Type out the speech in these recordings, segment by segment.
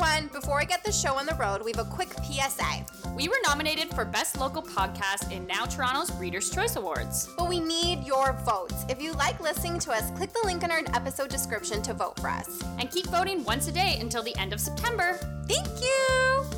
everyone. Before I get the show on the road, we have a quick PSA. We were nominated for Best Local Podcast in Now Toronto's Reader's Choice Awards. But we need your votes. If you like listening to us, click the link in our episode description to vote for us. And keep voting once a day until the end of September. Thank you!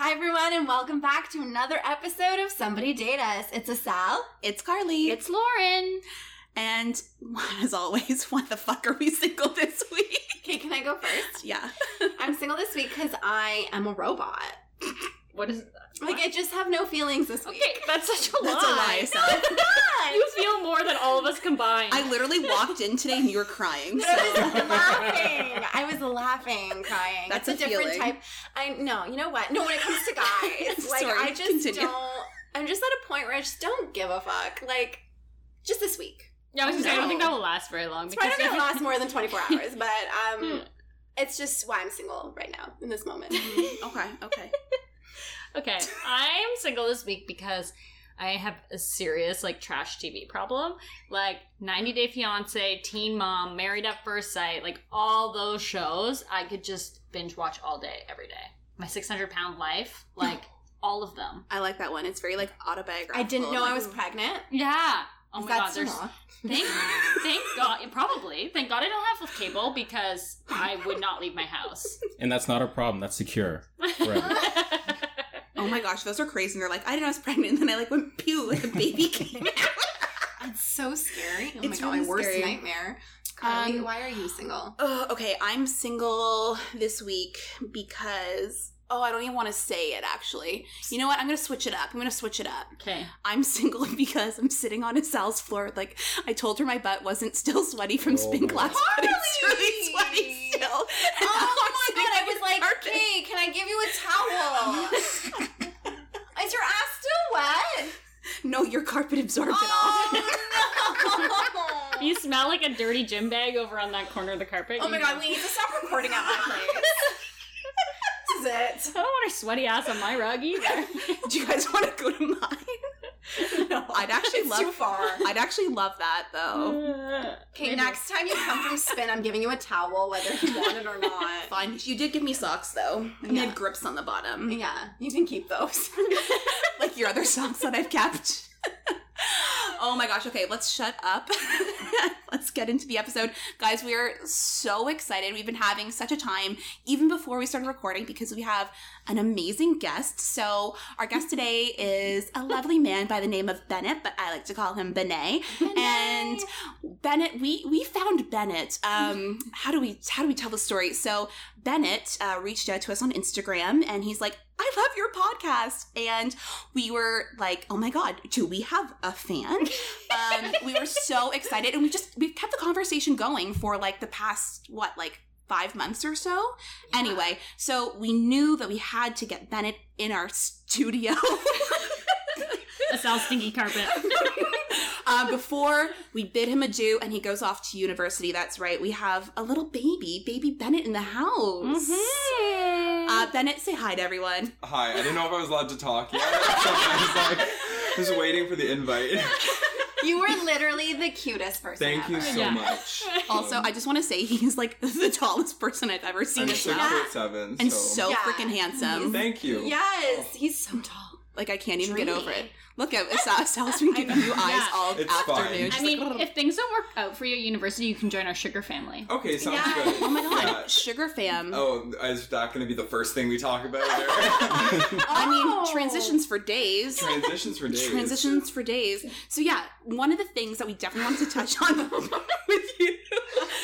Hi, everyone, and welcome back to another episode of Somebody Date Us. It's Asal. It's Carly. It's Lauren. and as always, why the fuck are we single this week? Okay, can I go first? yeah. I'm single this week because I am a robot. What is that? Like, I just have no feelings this week. Okay, that's such a That's a lie, lie. Sal. You feel more than all of us combined. I literally walked in today and you were crying. I was So laughing. I was laughing, crying. That's it's a, a different feeling. type. I no, you know what? No, when it comes to guys, like Sorry, I just continue. don't. I'm just at a point where I just don't give a fuck. Like, just this week. yeah, I was gonna say, I don't think that will last very long. Because it's probably not gonna if- last more than 24 hours, but um, Hmm. it's just why I'm single right now in this moment. okay, okay. Okay, I'm single this week because I have a serious like trash TV problem. Like 90 Day Fiance, Teen Mom, Married at First Sight, like all those shows, I could just binge watch all day, every day. My 600 Pound Life, like all of them. I like that one. It's very like autobiographical. I didn't know I was pregnant. Mm. Yeah. Oh my that god, there's Sarah? thank, thank God, probably. Thank God I don't have cable because I would not leave my house. And that's not a problem. That's secure. Forever. Oh my gosh, those are crazy. And they're like, I didn't know I was pregnant. And then I like went pew and the baby came out. It's so scary. Oh It's my god, really my worst scary. nightmare. Carly, Um, why are you single? Oh, okay, I'm single this week because oh, I don't even want to say it actually. You know what? I'm gonna switch it up. I'm gonna switch it up. okay. I'm single because I'm sitting on Asal's floor. Like I told her my butt wasn't still sweaty from Oh spin my class, but it's really sweaty still. And Oh my god, I was like, carpet. hey, can I give you a towel? Is your ass still wet? No, your carpet absorbed it all. Oh, no. You smell like a dirty gym bag over on that corner of the carpet. Oh my god, know. we need to stop recording at my place. this is it. I don't want a sweaty ass on my rug either. Do you guys want to go to mine? No, I'd actually it's love. too far. I'd actually love that though. Uh, okay, Maybe. next time you come from spin, I'm giving you a towel, whether you want it or not. Fine. You did give me socks though, and they had grips on the bottom, Yeah, you can keep those. like your other socks that I've kept. oh my gosh. Okay, let's shut up. let's get into the episode, guys. We are so excited. We've been having such a time even before we started recording because we have an amazing guest. So our guest today is a lovely man by the name of Bennett, but I like to call him Benet. And Bennett, we we found Bennett. Um, how do we how do we tell the story? So Bennett uh, reached out to us on Instagram, and he's like, "I love your podcast," and we were like, "Oh my god, do we have a fan?" um, we were so excited, and we just we kept the conversation going for like the past what like five months or so. Anyway, so we knew that we had to get Bennett in our studio. Asal stinky carpet. uh, before we bid him adieu and he goes off to university. That's right. We have a little baby, baby Bennett in the house. Uh, Bennett, say hi to everyone. Hi, I didn't know if I was allowed to talk yet. So I was like, just waiting for the invite. You were literally the cutest person. Thank you ever. so Yeah. much. Also, I just want to say he's like the tallest person I've ever seen I'm as six well. foot seven. And so, so Yeah. freaking handsome. thank you. Yes, he's so tall. Like I can't even get over it. Look at Sal- Sal's been giving you eyes Yeah. all It's fine. afternoon. I She's mean, like, if things don't work out for you at university, you can join our sugar family. Okay, sounds Yeah. good. oh my god, Yeah. sugar fam. Oh, is that going to be the first thing we talk about? There? I mean, Oh. transitions for days. Transitions for days. Transitions for days. So yeah, one of the things that we definitely wanted to touch on with you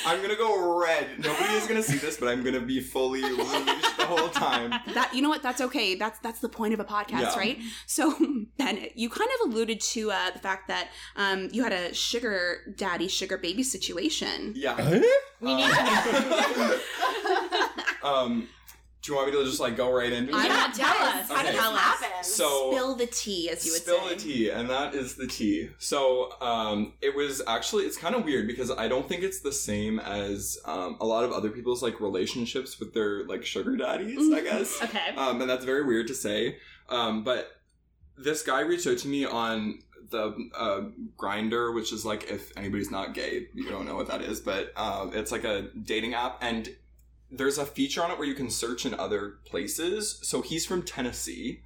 I'm gonna go red. Nobody is gonna see this, but I'm gonna be fully rouged the whole time. that you know what that's okay that's that's the point of a podcast Yeah. right so bennett you kind of alluded to uh, the fact that um, you had a sugar daddy sugar baby situation Yeah. We need Uh, um, do you want me to just like go right into I it? don't tell yes. us. How did Okay. this happen? So spill the tea as you would spill say Spill the tea, and that is the tea. So um, it was actually it's kind of weird because I don't think it's the same as um, a lot of other people's like relationships with their like sugar daddies. I Mm-hmm. guess. Okay. um, and that's very weird to say. Um, but this guy reached out to me on the uh, Grindr, which is like if anybody's not gay, you don't know what that is, but um, it's like a dating app, and there's a feature on it where you can search in other places. So he's from Tennessee.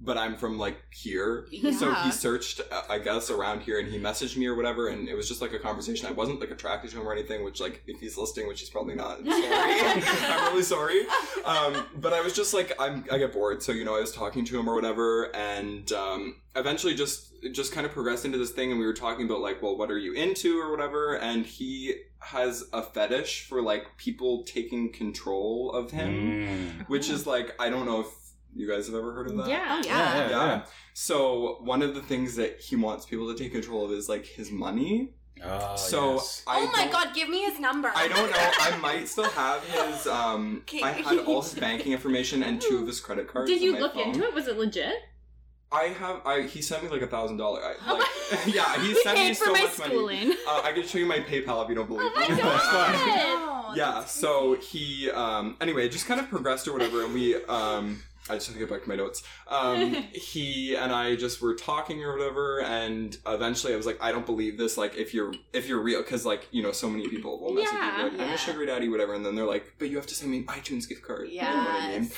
But I'm from like here, so he searched, uh, I guess, around here, and he messaged me or whatever, and it was just like a conversation. I wasn't like attracted to him or anything, which like if he's listening, which he's probably not, I'm sorry. I'm really sorry um, but I was just like, I'm, I get bored, so you know, I was talking to him or whatever, and um, eventually just just kind of progressed into this thing, and we were talking about like, well, what are you into or whatever, and he has a fetish for like people taking control of him, Mm. which is like, I don't know if you guys have ever heard of that. Yeah. oh yeah, Yeah, yeah. Yeah. So one of the things that he wants people to take control of is like his money. Oh, so yes. I oh my don't- god, give me his number. I don't know. I might still have his. Um, Okay. I had all his banking information and two of his credit cards. Did on you my look phone. into it? Was it legit? I have. I he sent me like a thousand dollar. Oh Like, yeah, he He sent me paid so my much money. schooling. Uh, I can show you my PayPal if you don't believe Oh my me. God. Oh, yeah. So he. Um. Anyway, it just kind of progressed or whatever, and we. Um. I just have to get back to my notes. Um, he and I just were talking or whatever, and eventually I was like, I don't believe this. Like, if you're if you're real, because like you know, so many people will message Yeah, you like, I'm yeah. a sugar daddy, whatever, and then they're like, but you have to send me an iTunes gift card. You know what I mean?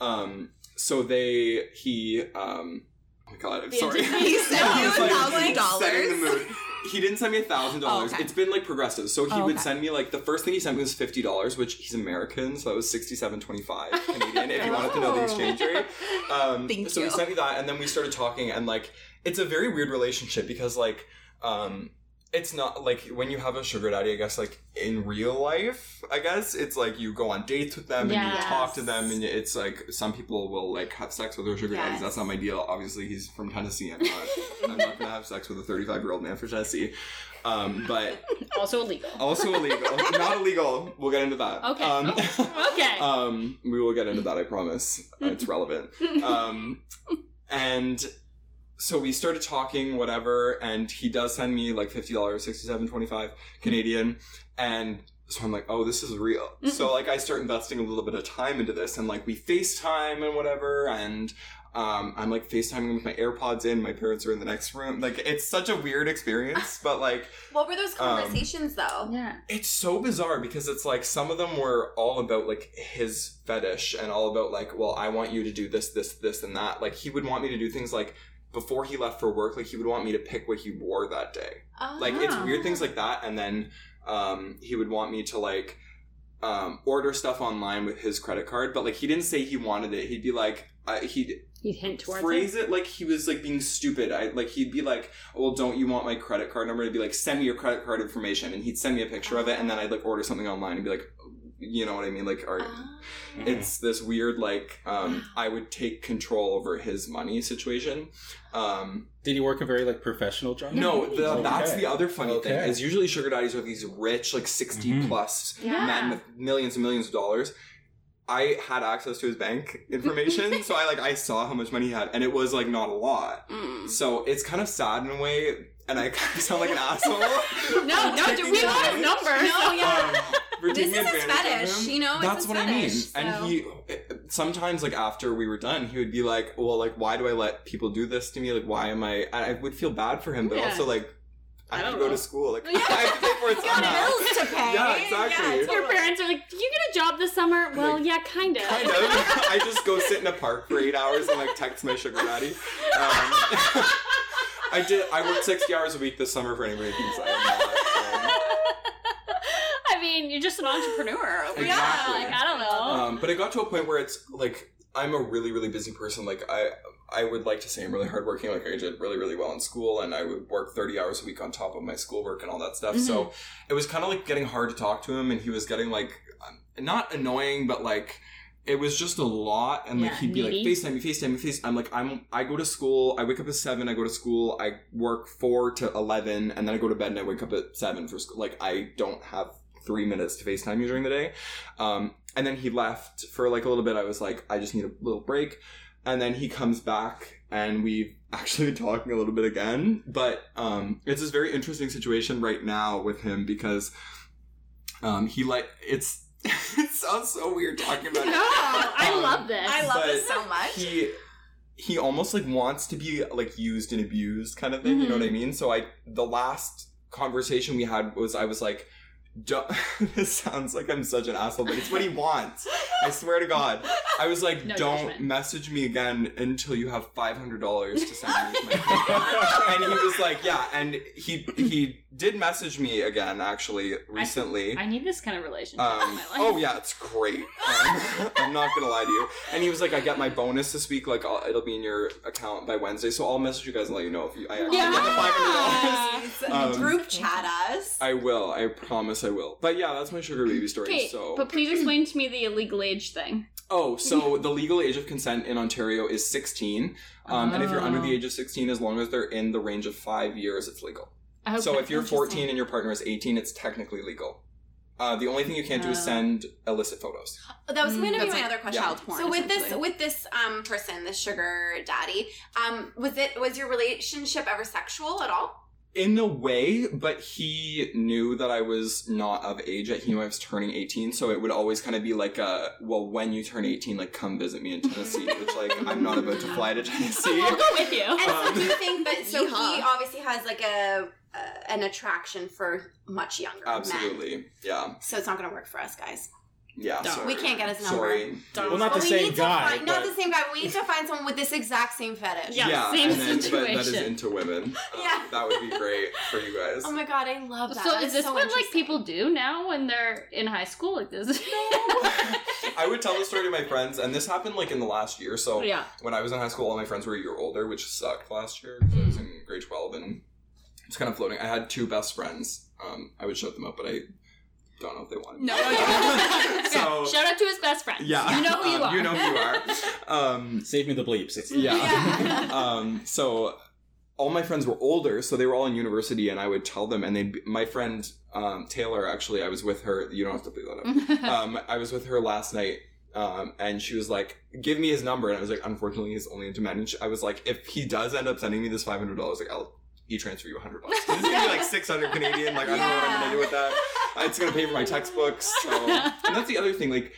Um. So they he um. Oh my god! I'm The sorry. he sent you a thousand dollars. He didn't send me a thousand dollars. Oh. It's been like progressive. So he Oh, would okay. send me like the first thing he sent me was fifty dollars, which he's American, so that was sixty seven twenty five Canadian. if you wanted to know the exchange rate. Um, Thank so you. he sent me that, and then we started talking, and like it's a very weird relationship because like um, it's not like when you have a sugar daddy. I guess like in real life, I guess it's like you go on dates with them and you talk to them, and it's like some people will like have sex with their sugar daddies. That's not my deal. Obviously, he's from Tennessee. I'm not. I'm not gonna have sex with a 35 year old man from Tennessee. Um, but Also illegal. also illegal. not illegal. We'll get into that. Okay. Um, Okay. um, we will get into that. I promise. Uh, It's relevant. Um, and so we started talking, whatever, and he does send me like fifty dollars, sixty-seven twenty-five Canadian, and so I'm like, oh, this is real. So like, I start investing a little bit of time into this, and like we FaceTime and whatever, and. Um, I'm like FaceTiming with my AirPods in. My parents are in the next room. Like it's such a weird experience, but like What were those Um, conversations though? yeah. it's so bizarre because it's like some of them were all about like his fetish and all about like, well, I want you to do this, this, this, and that. Like he would want me to do things like before he left for work, like he would want me to pick what he wore that day. Like it's Oh. weird things like that, and then um, he would want me to like um, order stuff online with his credit card, but like he didn't say he wanted it. He'd be like, uh, he'd He'd hint towards phrase it. it like he was like being stupid. I like he'd be like, "Well, don't you want my credit card number?" He'd be like, "Send me your credit card information," and he'd send me a picture of it, and then I'd like order something online and be like, "You know what I mean?" Like, or Ah. it's this weird like um, I would take control over his money situation. Um, Did he work a very like professional job? no, the, Okay. that's the other funny thing is usually sugar daddies are these rich, like 60 Mhm. plus Yeah. men with millions and millions of dollars. I had access to his bank information, so I like I saw how much money he had, and it was like not a lot. Mm. So it's kind of sad in a way, and I kind of sound like an asshole. No, no, Taking we want his advantage- number. No, yeah. um, for This is his fetish, you know? It's That's his what I mean. fetish, And so- he sometimes, like after we were done, he would be like, "Well, like, why do I let people do this to me? Like, why am I?" I I would feel bad for him, but Yeah. also like, I, I have to go know. to school. Like, Yeah. I have to pay for it You got somehow. bills to pay. Yeah, exactly. Yeah, Your parents are like, "Do you get a job this summer?" Well, Like, yeah, kind of. Kind of. I just go sit in a park for eight hours and like text my sugar daddy. Um, I did. I worked sixty hours a week this summer for anybody who thinks I am not. I mean, you're just an entrepreneur. Exactly. Yeah, like I don't know. Um, but it got to a point where it's like I'm a really really busy person. Like I I would like to say I'm really hardworking. Like I did really, really well in school, and I would work 30 hours a week on top of my schoolwork and all that stuff. So it was kind of like getting hard to talk to him, and he was getting like um, not annoying, but like it was just a lot. And like Yeah, he'd be needy. like FaceTime me, FaceTime me, Face. I'm like I'm I go to school. I wake up at seven. I go to school. I work four to eleven, and then I go to bed and I wake up at seven for school. Like I don't have three minutes to FaceTime you during the day. Um, and then he left for like a little bit. I was like, I just need a little break. And then he comes back and we've actually been talking a little bit again. But um, it's this very interesting situation right now with him because um, he like it's it sounds so weird talking about it. I Um, love this. I love but this so much. He he almost like wants to be like used and abused kind of thing. You know what I mean? So I the last conversation we had was I was like. Don't, this sounds like I'm such an asshole, but it's what he wants. I swear to God. I was like, No don't judgment. message me again until you have five hundred dollars to send me and he was like, yeah, and he he did message me again actually recently. I need this kind of relationship in Um, my life. oh yeah, it's great. Um, I'm not gonna lie to you. And he was like, I get my bonus this week. Like, I'll, it'll be in your account by Wednesday. So I'll message you guys and let you know if you. I actually get the five hundred dollars. Um, Group chat us. I will. I promise I will. But yeah, that's my sugar baby story. Okay, so, but please explain to me the illegal age thing. oh, so the legal age of consent in Ontario is 16. Um, and if you're under the Oh. age of 16, as long as they're in the range of five years, it's legal. I So if you're 14 and your partner is 18, it's technically legal. Uh, the only thing you can't do is Oh. send illicit photos. That was Mm, going to be my like other question. child porn, So with this essentially. with this um person, this sugar daddy, um, was it was your relationship ever sexual at all? In a way, but he knew that I was not of age yet. He knew I was turning 18, so it would always kind of be like, uh, well, when you turn 18, like, come visit me in Tennessee, which, like, I'm not about to fly to Tennessee. We'll go with you. And so Um, do you think that so he Yeehaw. obviously has like a uh, an attraction for much younger men. Absolutely. Yeah. So it's not going to work for us guys. Yeah. Don't. Sorry. We can't get his number. Sorry. Well, not But the we same need guy. To find, not the same guy. We need to find someone with this exact same fetish. Yeah. same and then, But that is into women. Um, Yeah. That would be great for you guys. Oh my god, I love that. So That is this so what like people do now when they're in high school? Like this? I would tell the story to my friends, and this happened like in the last year. So yeah. when I was in high school, all my friends were a year older, which sucked last year because I was in grade 12 and it's kind of floating. I had two best friends. Um, I would shout them out, but I don't know if they wanted me. No, no, no. so, Shout out to his best friend. yeah. You know who you um, are. You know who you are. Um, Save me the bleeps. It's, yeah. Yeah. um, so all my friends were older, so they were all in university, and I would tell them, and they would my friend um, Taylor actually, I was with her. You don't have to bleep that up. um, I was with her last night. Um, and she was like, "Give me his number," and I was like, "Unfortunately, he's only into men." And she, I was like, "If he does end up sending me this five hundred dollars, like I'll e-transfer you hundred bucks. This is gonna be like six hundred Canadian. Like I don't know what I'm gonna do with that. It's gonna pay for my textbooks. So, and that's the other thing. Like,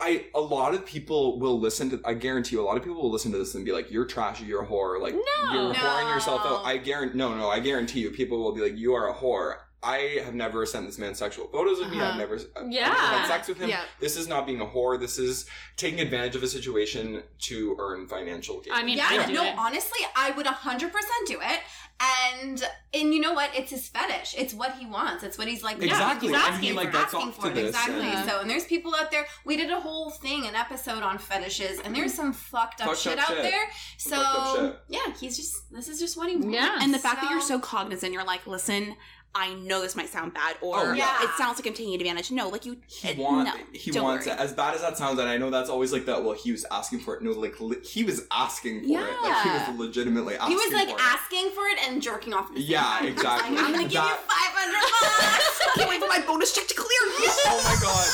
I a lot of people will listen to. I guarantee you, a lot of people will listen to this and be like, "You're trashy. You're a whore. Like No. you're whoring yourself out." I guarantee. No, no. I guarantee you, people will be like, "You are a whore." I have never sent this man sexual photos of me. I've Uh-huh. never, I've never Yeah. had sex with him. Yeah. This is not being a whore. This is taking advantage of a situation to earn financial gain. I mean, yeah, I no, it. honestly, I would 100% do it. And and you know what? It's his fetish. It's what he wants. It's what he's like. Exactly, He's and asking he, like, for, gets asking for to it. this, Exactly. and- So and there's people out there. We did a whole thing, an episode on fetishes, and there's some fucked up Fucked shit up out shit. there. So shit. yeah, he's just. This is just what he wants. Yeah. And the fact that you're so cognizant, you're like, listen, I know this might sound bad, or Oh, yeah. it sounds like I'm taking advantage. No, like you, he it- want, no, he don't wants worry. it. As bad as that sounds, and I know that's always like that. Well, he was asking for it. No, like li- he was asking for it. Like he Yeah. was legitimately asking. He was like for it. asking for it and jerking off. The Yeah, time. He like, exactly. I'm gonna give you 500 bucks. Can't wait for my bonus check to clear. Oh my god.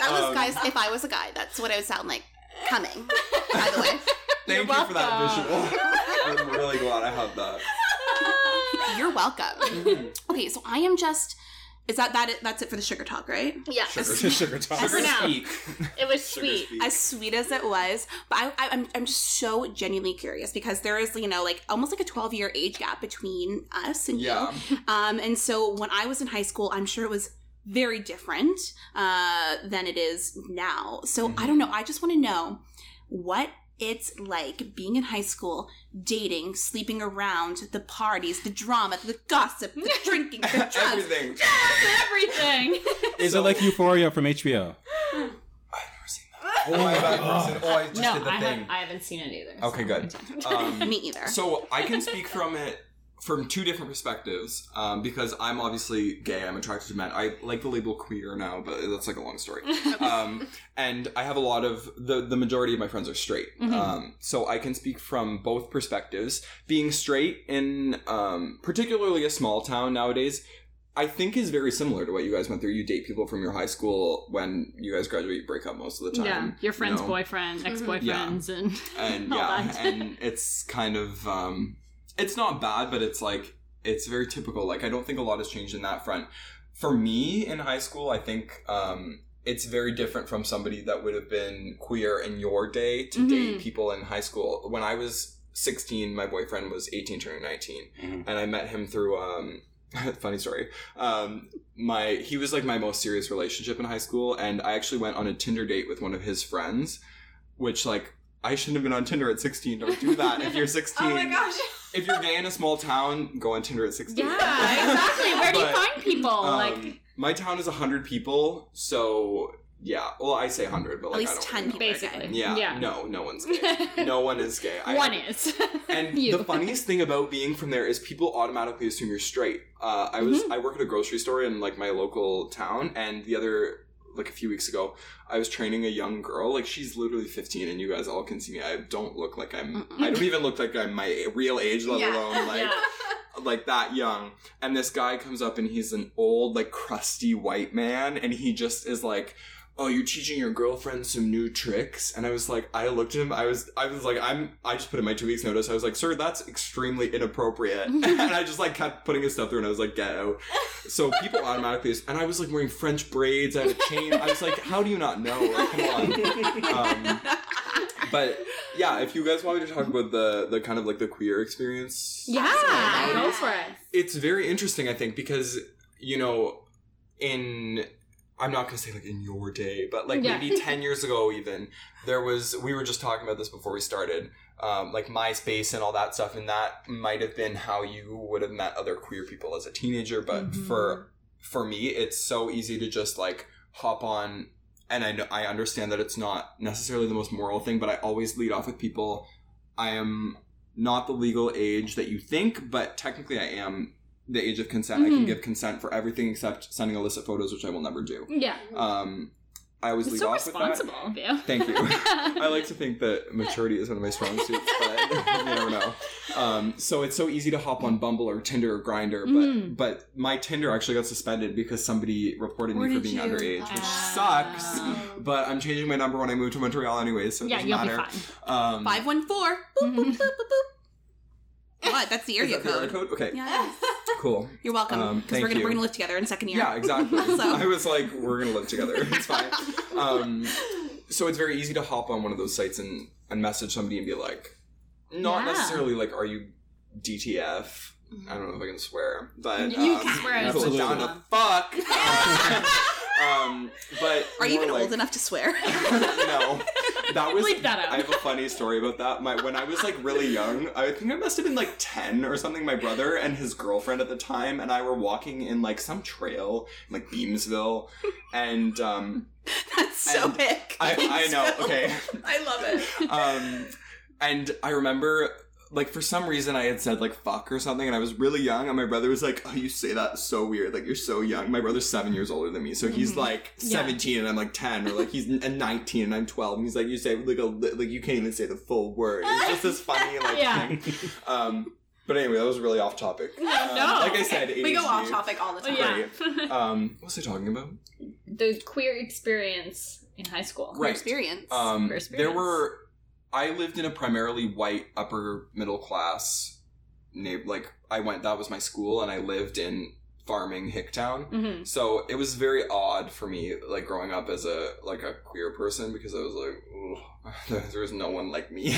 That was, Um, guys. If I was a guy, that's what it would sound like coming. By the way, Thank You're you for that visual. I'm really glad I had that. You're welcome. Okay, so I am just. Is that that? It, that's it for the sugar talk, right? Yeah. Sugar, Sugar talk. For now. speak. It was sweet. as sweet as it was but I, I, I'm, I'm just so genuinely curious because there is you know like almost like a 12 year age gap between us and Yeah. you um and so when i was in high school i'm sure it was very different uh than it is now so i don't know i just want to know what it's like being in high school dating sleeping around the parties the drama the gossip the drinking the drugs Everything. Everything. Is it like Euphoria from HBO? I've never seen that. Am I a bad person? Oh, I just no, did the I, thing. have, I haven't seen it either. Okay, good. Um, Me either. So I can speak from it from two different perspectives um, because I'm obviously gay. I'm attracted to men. I like the label queer now, but that's like a long story. um, and I have a lot of the the majority of my friends are straight. Mhm. Um, so I can speak from both perspectives. Being straight in um, particularly a small town nowadays. I think is very similar to what you guys went through. You date people from your high school when you guys graduate, you break up most of the time. yeah, your friend's know? boyfriend, ex boyfriends, and and all yeah, that. and it's kind of um, it's not bad, but it's like it's very typical. Like I don't think a lot has changed in that front. For me in high school, I think um, it's very different from somebody that would have been queer in your day to Mhm. date people in high school. When I was 16, my boyfriend was 18 turning 19, Mhm. and I met him through um, funny story. Um, my he was like my most serious relationship in high school, and I actually went on a Tinder date with one of his friends, which like I shouldn't have been on Tinder at 16. Don't do that if you're 16. Oh my gosh. If you're gay in a small town, go on Tinder at 16. yeah, exactly. Where do you But, find people? Um, like my town is 100 people, so yeah. Well, I say 100, but At like least I don't 10 really people. Basically. Yeah, Yeah. No, no one's gay. no one is gay. I- one is. and You. the funniest thing about being from there is people automatically assume you're straight. Uh, I was Mm-hmm. I work at a grocery store in like my local town, and the other like a few weeks ago, I was training a young girl. Like she's literally 15, and you guys all can see me. I don't look like I'm. I don't even look like I'm my real age, let Yeah. alone like Yeah. like that young. And this guy comes up, and he's an old like crusty white man, and he just is like oh you're teaching your girlfriend some new tricks? And i was like i looked at him i was i was like i'm i just put in my two weeks notice i was like sir that's extremely inappropriate. And i just like kept putting his stuff through and i was like get out so people automatically and i was like wearing french braids i had a chain i was like how do you not know? Like, come on. Um, but yeah if you guys want me to talk about the the kind of like the queer experience yeah, go for it. it's very interesting i think because you know in i'm not gonna say like in your day but like Yeah. maybe 10 years ago even there was we were just talking about this before we started um, like myspace and all that stuff and that might have been how you would have met other queer people as a teenager but Mhm. for for me it's so easy to just like hop on and I know I understand that it's not necessarily the most moral thing, but I always lead off with people. I am not the legal age that you think, but technically I am the age of consent. I can Mhm. give consent for everything except sending illicit photos, which I will never do. Yeah, Um, I always it's lead so off with that. responsible of you. Thank you. I like to think that maturity is one of my strong suits, but you never know. Um, so it's so easy to hop on Bumble or Tinder or Grindr, but Mm. but my Tinder actually got suspended because somebody reported me for being you. underage, which Ah. sucks. But I'm changing my number when I move to Montreal anyway, so it yeah, doesn't you'll matter. be fine. Um, What? That's the area that the area code. code? Okay, Yeah. cool. You're welcome. Um, Because thank we're gonna you. we're gonna live together in second year. Yeah, exactly. So- I was like, we're gonna live together. It's fine. Um, so it's very easy to hop on one of those sites and, and message somebody and be like, not Yeah. necessarily like, are you DTF? I don't know if I can swear, but You um, can swear, absolutely. down to fuck. um, but Are you even like- old enough to swear? no, that was. Bleep that out. I have a funny story about that. My when I was like really young, I think I must have been like ten or something. My brother and his girlfriend at the time and I were walking in like some trail in like Beamsville, and um, That's so And hick. I I know. Okay, I love it. um, and I remember. Like for some reason I had said like fuck or something and I was really young and my brother was like, Oh, you say that so weird, like you're so young. My brother's seven years older than me, so he's Mhm. like Yeah. seventeen and I'm like ten, or like he's n- nineteen and I'm twelve, and he's like, You say like a like you can't even say the full word. It's just this funny like Yeah. thing. Um but anyway, that was really off topic. Um, no. Like I said, we go off topic all the Oh, time. yeah. Um what was I talking about? the queer experience in high school. Right. Experience. Um, For experience. there were. I lived in a primarily white upper middle class. neigh- Like I went, that was my school, and I lived in farming Hicktown. hmm So it was very odd for me, like growing up as a like a queer person, because I was like, "Ugh, there was no one like me.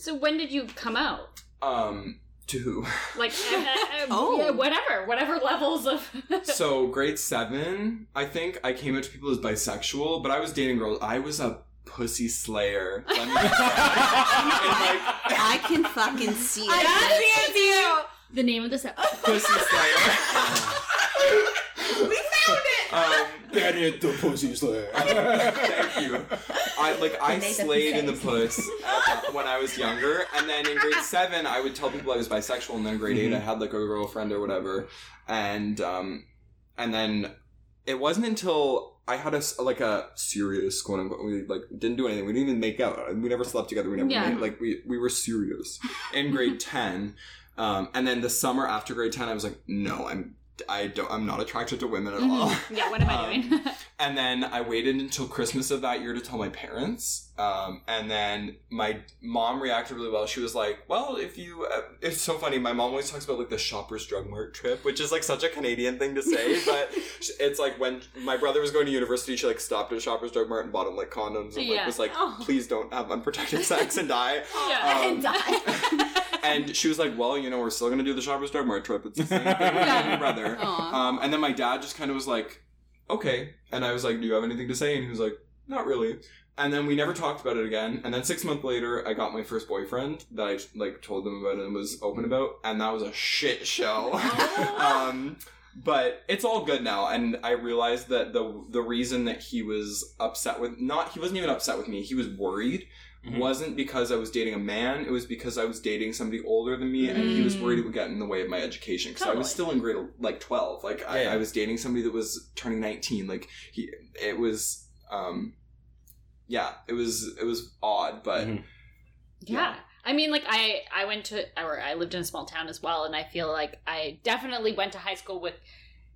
So when did you come out? Um, to who? Like, uh, uh, Oh. yeah, whatever, whatever levels of. so grade seven, I think I came out to people as bisexual, but I was dating girls. I was a pussy slayer. Let And, like, I can fucking see it. That's you. the name of this episode. pussy slayer. We found it. Um, They had the pussy slayer. Thank you. I like I slayed in the pussy. puss uh, when I was younger, and then in grade seven, I would tell people I was bisexual, and then in grade eight, I had like a girlfriend or whatever, and um, and then it wasn't until I had a like a serious quote unquote. We like didn't do anything. We didn't even make out. We never slept together. We never Yeah. made, like we we were serious in grade ten. Um, and then the summer after grade ten, I was like, no, I'm I don't I'm not attracted to women at all. yeah, what am I Um, doing? And then I waited until Christmas of that year to tell my parents. Um, and then my mom reacted really well. She was like, "Well, if you," uh, it's so funny. My mom always talks about like the Shoppers Drug Mart trip, which is like such a Canadian thing to say, but it's like when my brother was going to university, she like stopped at Shoppers Drug Mart and bought him like condoms and like was like, Oh. "Please don't have unprotected sex and die." yeah. Um, and die. And she was like, "Well, you know, we're still gonna do the Shoppers Drug Mart trip. It's the same thing with my brother." Aw. Um, and then my dad just kind of was like, "Okay," and I was like, "Do you have anything to say?" And he was like, "Not really." And then we never talked about it again. And then six months later, I got my first boyfriend that I like told them about and was open about, and that was a shit show. um, but it's all good now, and I realized that the the reason that he was upset with not he wasn't even upset with me. He was worried. Mhm. Wasn't because I was dating a man. It was because I was dating somebody older than me, and he was Mm. worried it would get in the way of my education. Because I was still in grade like twelve. Like I, Yeah. I was dating somebody that was turning nineteen. Like he, it was, um, yeah, it was it was odd, but Mhm. Yeah. I mean, like I I went to or I lived in a small town as well, and I feel like I definitely went to high school with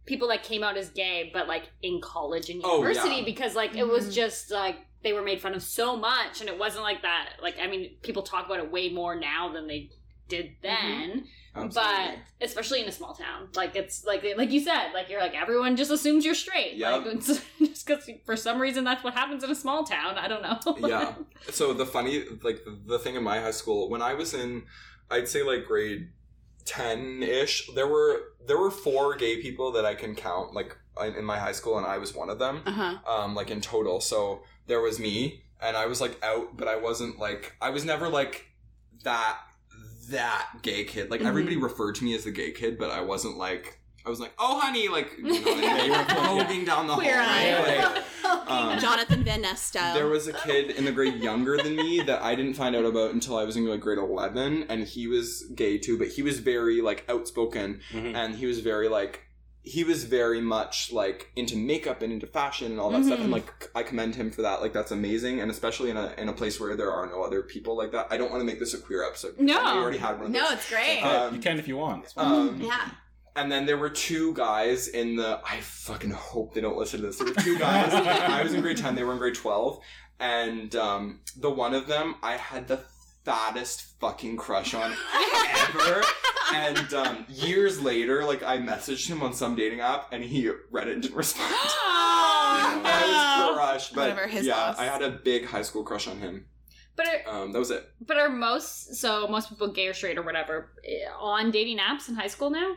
people that came out as gay, but like in college and Oh, university yeah. because like it was Mhm. just like they were made fun of so much, and it wasn't like that. Like I mean, people talk about it way more now than they did then, absolutely. but especially in a small town, like it's like like you said, like you're like everyone just assumes you're straight, Yep. like it's, just because for some reason that's what happens in a small town. I don't know. yeah. So the funny, like the, the thing in my high school, when I was in, I'd say like grade ten ish, there were there were four gay people that I can count like in, in my high school, and I was one of them. Uh huh. Um, like in total. So there was me, and I was like out, but I wasn't like I was never like that that gay kid. Like Mhm. everybody referred to me as the gay kid, but I wasn't like. I was like, oh, honey, like, you know, Yeah, were close, yeah. down the Queer hallway. eye. like, um, Jonathan Van Ness style. there was a kid in the grade younger than me that I didn't find out about until I was in like grade eleven, and he was gay too, but he was very like outspoken, Mhm. and he was very like he was very much like into makeup and into fashion and all that stuff, and Mhm. like I commend him for that. Like that's amazing, and especially in a in a place where there are no other people like that. I don't want to make this a queer episode. because I No. you already had one. Of no, those. it's great. Um, you can if you want. Um, yeah. and then there were two guys in the. I fucking hope they don't listen to this. There were two guys. I was in grade ten. They were in grade twelve, and um, the one of them I had the fattest fucking crush on ever. And um, years later, like I messaged him on some dating app, and he read it and didn't respond. I was crushed, but Whatever, his yeah, loss. I had a big high school crush on him. But are, Um, that was it. but are most so most people gay or straight or whatever eh, on dating apps in high school now?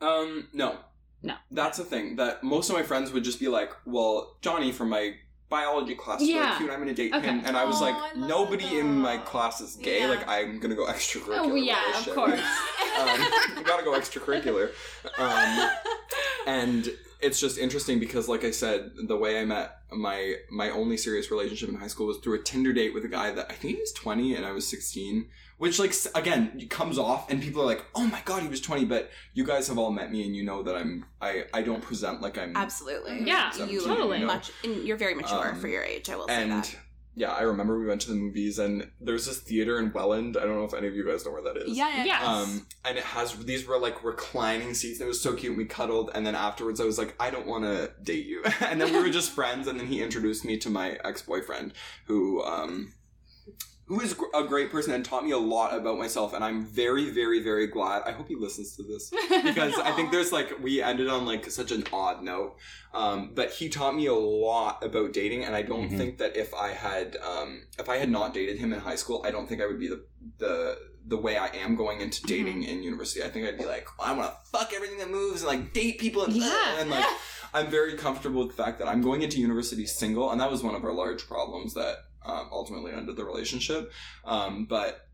Um, no. No. That's the thing that most of my friends would just be like, "Well, Johnny from my biology class Yeah. really cute. I'm going to date Okay. him." And I was Aw, like, I "Nobody that. in my class is gay. Yeah. Like, I'm going to go extracurricular." Oh yeah, of course. um, you got to go extracurricular. Um, and it's just interesting because, like I said, the way I met my my only serious relationship in high school was through a Tinder date with a guy that I think he was 20 and I was 16. Which, like, again, comes off, and people are like, "Oh my god, he was 20." But you guys have all met me, and you know that I'm I I don't present like I'm Absolutely. Yeah, you totally. much. And you're very mature Um, for your age. I will say and that. yeah, I remember we went to the movies, and there's this theater in Welland. I don't know if any of you guys know where that is. Yeah, yeah. Um, and it has these were like reclining seats. And it was so cute. And we cuddled, and then afterwards, I was like, I don't want to date you. and then we were just friends. And then he introduced me to my ex boyfriend, who um, who is a great person and taught me a lot about myself. And I'm very, very, very glad. I hope he listens to this because I think there's like we ended on like such an odd note. Um, but he taught me a lot about dating, and I don't Mhm. think that if I had um, if I had not dated him in high school, I don't think I would be the the the way I am going into dating in university. I think I'd be like, I want to fuck everything that moves and like date people and Yeah. and like I'm very comfortable with the fact that I'm going into university single, and that was one of our large problems that um, ultimately ended the relationship. Um, but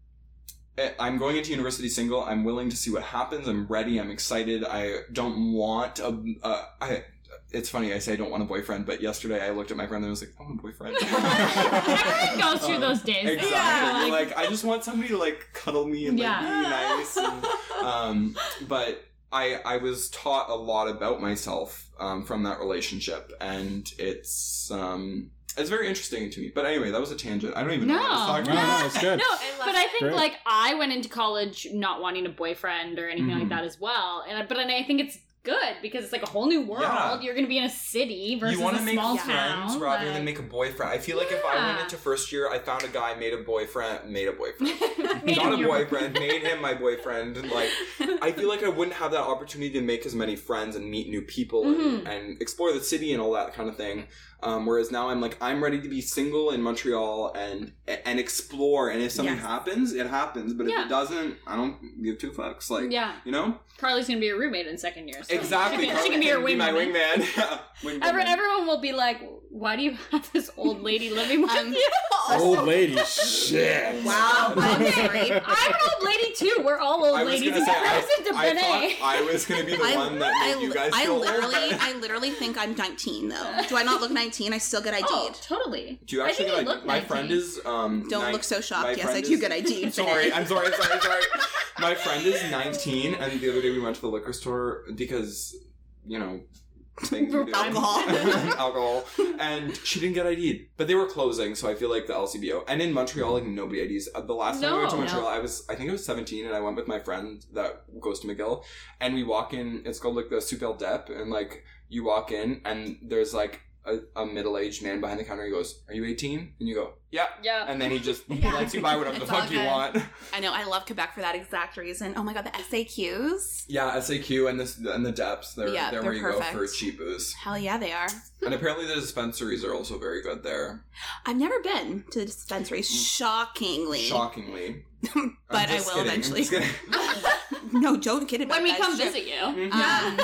I'm going into university single. I'm willing to see what happens. I'm ready. I'm excited. I don't want a. Uh, I. it's funny. I say I don't want a boyfriend, but yesterday I looked at my friend and I was like, I want a boyfriend. Everyone goes through Um, those days. Exactly. Yeah. Like, I just want somebody to like cuddle me and like be nice. And, um, but I I was taught a lot about myself um, from that relationship, and it's um it's very interesting to me. But anyway, that was a tangent. I don't even know what I was talking No, about. no, it's good. No, I love but I think Great. like I went into college not wanting a boyfriend or anything Mhm. like that as well, and but and I think it's good because it's like a whole new world. Yeah. You're gonna be in a city versus you want to make small friends town. rather like- than make a boyfriend. I feel like if I went into first year, I found a guy, made a boyfriend, made a boyfriend, Made not a boyfriend, made him my boyfriend, like I feel like I wouldn't have that opportunity to make as many friends and meet new people and, Mhm. and explore the city and all that kind of thing. Um, whereas now I'm like I'm ready to be single in Montreal and and explore. And if something Yes. happens, it happens. But if it doesn't, I don't give two fucks. Like yeah, you know Carly's gonna be a roommate in second year. So exactly. She can, she can be your wingman. my wingwoman. wingman. Yeah. Every, everyone will be like, "Why do you have this old lady living with Um, you?" Old lady, shit. Wow, I'm. I'm an old lady too. We're all old I ladies. gonna say, I, I I was gonna be the I, one that I, made you guys I feel literally, old. I literally think I'm 19 though. Do I not look 19? I still get ID'd. Oh, totally. Do you I actually think get look ID? My 19. friend is um. Don't nine- look so shocked. Yes, I do is- get ID'd. Sorry, I'm sorry, I'm sorry, sorry. My friend is 19, and the other day we went to the liquor store because, you know, things we do. Alcohol. alcohol, and she didn't get ID'd. But they were closing, so I feel like the LCBO. And in Montreal, like nobody IDs. Uh, The last time we went to No. Montreal, I was, I think I was 17, and I went with my friend that goes to McGill, and we walk in. It's called like the Super Dep, and like you walk in, and there's like. A, a middle-aged man behind the counter. He goes, "Are you 18?" And you go, "Yeah." Yeah. And then he just he Yeah. lets you buy whatever the It's all fuck you good. want. I know. I love Quebec for that exact reason. Oh my god, the SAQs. Yeah, SAQ and this and the deps. They're, Yeah, they're, they're where you go for cheap booze. Hell yeah, they are. And apparently the dispensaries are also very good there. I've never been to the dispensaries. Shockingly. Shockingly. But I'm I just will kidding. I'm eventually. just kidding. no, don't kid about when we come It's visit you. Um,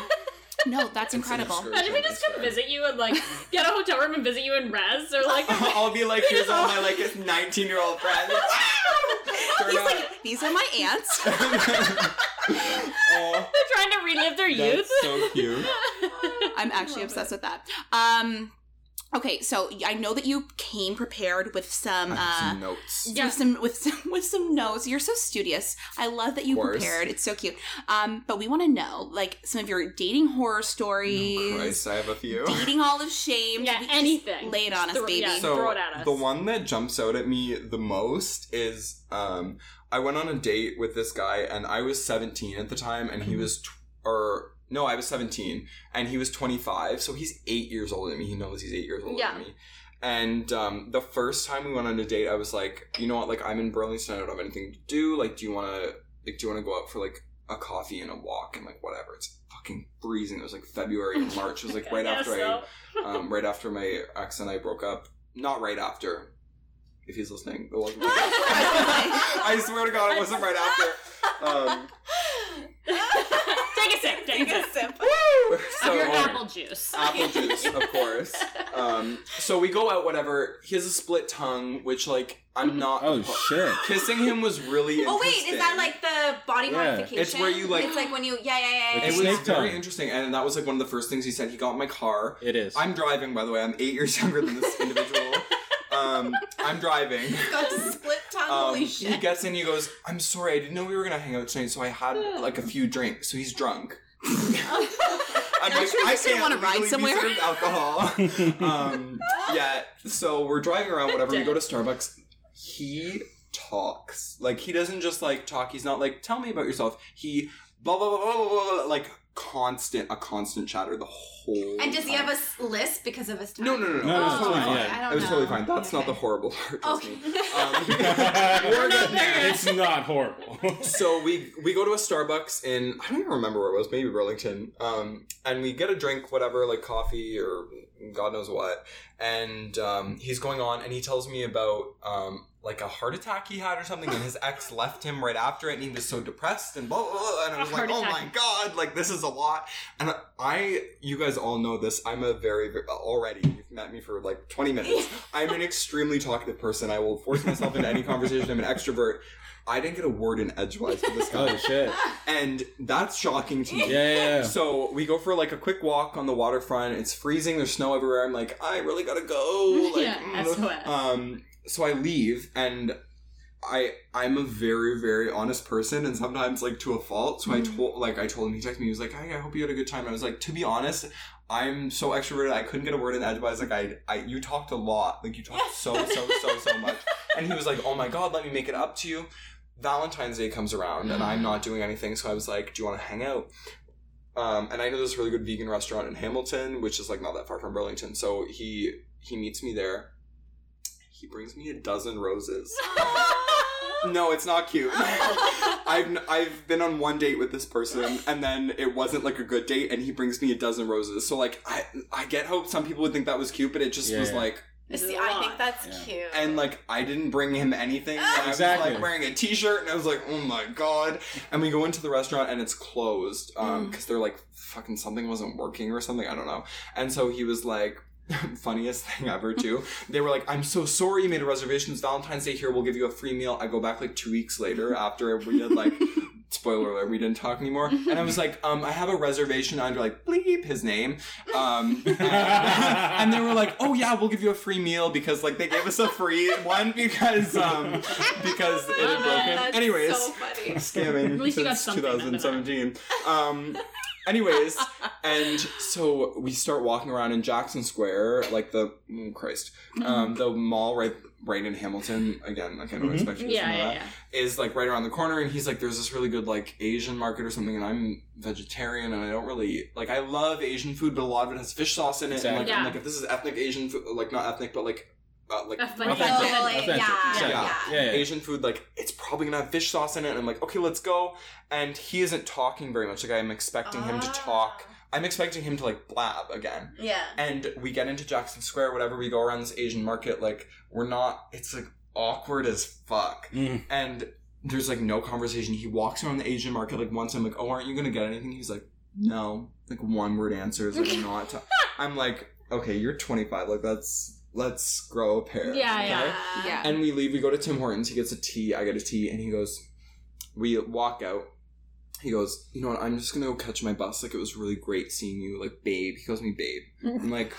no, that's It's incredible. excursion. Imagine we just come visit you and like get a hotel room and visit you in res or like I'll be like, here's all my like 19 year old friends. He's on. like, these are my aunts. oh, they're trying to relive their youth. that's so cute. I'm actually obsessed with that. Um, okay, so I know that you came prepared with some. Uh, some notes. Yeah. With some with some with some notes. You're so studious. I love that you prepared. It's so cute. Um, but we want to know like some of your dating horror stories, Oh, Christ, I have a few. dating all of shame. Yeah, We- just anything. Lay it on us, Throw- baby. yeah. So Throw it at us. the one that jumps out at me the most is um, I went on a date with this guy and I was 17 at the time and Mm-hmm. he was tw- or no I was 17 and he was 25 so he's eight years older than me he knows he's eight years older Yeah. than me and um, the first time we went on a date I was like you know what like I'm in Burlington I don't have anything to do like do you want to like do you want to go out for like a coffee and a walk and like whatever it's fucking freezing it was like February and March it was like right Yeah, after I um, right after my ex and I broke up. Not right after. If he's listening, it wasn't. Right after. I swear to God, it wasn't right after. Um, take a sip. Take a sip. so Of your apple juice. apple juice, of course. Um, so we go out, whatever. He has a split tongue, which like I'm not. Oh shit. Kissing him was really. Oh wait, is that like the body Yeah. modification? It's where you, like- It's like when you yeah yeah yeah. Like yeah, It a yeah. was snake very tongue. interesting, and that was like one of the first things he said. He got in my car. It is. I'm driving, by the way. I'm eight years younger than this individual. Um, I'm driving. Got the split tongue. Um, Holy he shit. gets in. He goes, "I'm sorry, I didn't know we were gonna hang out tonight, so I had like a few drinks." So he's drunk. I'm Are you sure I didn't can't wanna ride legally be somewhere?" served alcohol. um, yeah. So we're driving around. Whatever. We go to Starbucks. He talks like he doesn't just like talk. He's not like, "Tell me about yourself." He blah blah blah blah blah, blah, blah like constant a constant chatter the whole. And does he time. have a list because of his tongue? No, no, no, no. No, it was no, totally fine. yeah. I It was totally fine. That's not the horrible part. Okay. Um, we're getting there. it's not horrible. So we we go to a Starbucks in I don't even remember where it was, maybe Burlington. Um, and we get a drink, whatever, like coffee or God knows what. And um, he's going on, and he tells me about um, like a heart attack he had or something, and his ex left him right after it, and he was so depressed and blah blah. blah and I A was like, oh attack. my god, like this is a lot. And I, you guys all know this. I'm a very, very already. You've met me for like 20 minutes. I'm an extremely talkative person. I will force myself into any conversation. I'm an extrovert. I didn't get a word in edgewise to this guy, Oh shit. and that's shocking to Yeah, me. yeah, yeah. So we go for like a quick walk on the waterfront. It's freezing. There's snow everywhere. I'm like, I really gotta go. Like, Yeah, mm. SOS. um. So I leave, and I I'm a very very honest person, and sometimes like to a fault. So I told like I told him. He texted me. He was like, Hey, I hope you had a good time. I was like, to be honest. I'm so extroverted. I couldn't get a word in edgewise. Like I, I, you talked a lot. Like you talked so, so, so, so much. And he was like, "Oh my god, let me make it up to you." Valentine's Day comes around, and I'm not doing anything. So I was like, "Do you want to hang out?" Um, and I know this really good vegan restaurant in Hamilton, which is like not that far from Burlington. So he he meets me there. He brings me a dozen roses. No, it's not cute. I've I've been on one date with this person, and then it wasn't like a good date, and he brings me a dozen roses. So like I I get how some people would think that was cute, but it just was Yeah. like This See, a I lot. think that's Yeah. cute. and like I didn't bring him anything. And I was Exactly. like wearing a t-shirt, and I was like, oh my god. And we go into the restaurant, and it's closed um because they're like fucking something wasn't working or something. I don't know. And so he was like. Funniest thing ever too. They were like, "I'm so sorry you made a reservation. It's Valentine's Day here. We'll give you a free meal." I go back like two weeks later after we did like spoiler alert, we didn't talk anymore. And I was like, um, I have a reservation under like bleep his name. Um, and, and they were like, oh yeah, we'll give you a free meal because like they gave us a free one because um because it had broken. That's Anyways, so funny. scamming At least you got since something out of that. 2017. Um. Anyways, and so we start walking around in Jackson Square, like the oh, Christ, um, the mall right right in Hamilton. Again, like I don't Mhm. expect you to Yeah, know yeah, that yeah. is like right around the corner and he's like there's this really good like asian market or something and i'm vegetarian and i don't really like i love asian food but a lot of it has fish sauce in it and like, Exactly. I'm like if this is ethnic asian food like not ethnic but like uh, like Authentic. authentic Authentic. yeah, Yeah. yeah. Yeah, yeah. asian food like it's probably gonna have fish sauce in it and i'm like okay let's go and he isn't talking very much like i'm expecting him to talk i'm expecting him to like blab again Yeah. and we get into Jackson Square, whatever. We go around this Asian market, like we're not. It's like awkward as fuck, Mm. and there's like no conversation. He walks around the Asian market like once. I'm like, oh, aren't you gonna get anything? He's like, no, like one word answers. Like not. ta- I'm like, okay, you're 25. Like that's let's grow a pair. Yeah, okay? yeah. Yeah. And we leave. We go to Tim Hortons. He gets a tea. I get a tea, and he goes. We walk out. He goes, you know what? I'm just gonna go catch my bus. Like it was really great seeing you, like babe. He calls me babe. I'm like,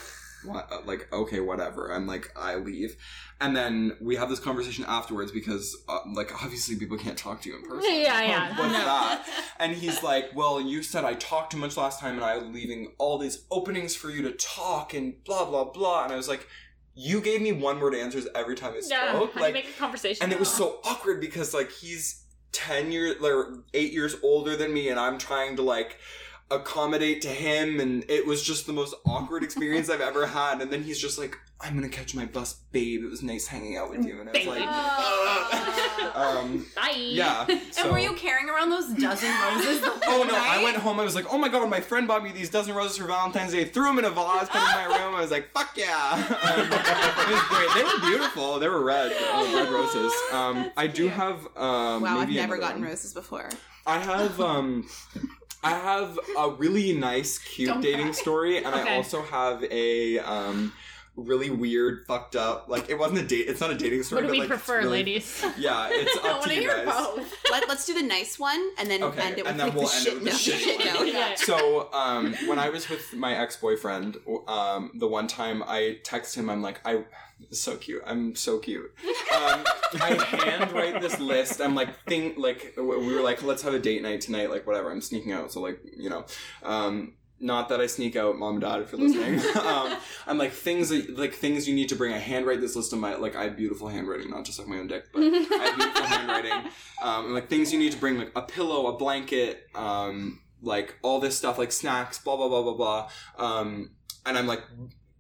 what? uh, Like okay, whatever. I'm like, I leave, and then we have this conversation afterwards because, uh, like, obviously people can't talk to you in person. Yeah, yeah. What's that? And he's like, well, you said I talked too much last time, and I was leaving all these openings for you to talk and blah blah blah. And I was like, you gave me one word answers every time I Yeah. Spoke. do like, make a conversation? and it was so awkward because like he's 10 years or 8 years older than me and i'm trying to like accommodate to him and it was just the most awkward experience i've ever had and then he's just like i'm gonna catch my bus babe it was nice hanging out with you and i was like Oh. um Bye. yeah and were you carrying around those dozen roses Oh no! I went home. I was like, "Oh my god!" My friend bought me these dozen roses for Valentine's Day. Threw them in a vase, put them in my room. I was like, "Fuck yeah!" Um, it was great. They were beautiful. They were red, uh, red roses. Um, I do have. Um, wow, I've never gotten one. roses before. I have um I have a really nice cute Don't dating cry. story and I also have a um really weird fucked up like it wasn't a date it's not a dating story What do but we like, it's prefer, really- ladies? Yeah, it's I up want to to you hear guys. both. Let, let's do the nice one and then Okay, end it with and then like we'll the end shit it with the note. shit shit one. Yeah. So, um, when I was with my ex boyfriend, um, the one time I text him, I'm like, I, so cute. I'm so cute. Um, I handwrite this list. I'm like, think, like, we were like, let's have a date night tonight, like, whatever. I'm sneaking out. So, like, you know, um, not that I sneak out, mom and dad, if you're listening. um, I'm like things that, like things you need to bring. I handwrite this list of my like I have beautiful handwriting, not just like my own dick, but I have beautiful handwriting. Um, and, like things you need to bring, like a pillow, a blanket, um, like all this stuff, like snacks, blah blah blah blah blah. Um, and I'm like,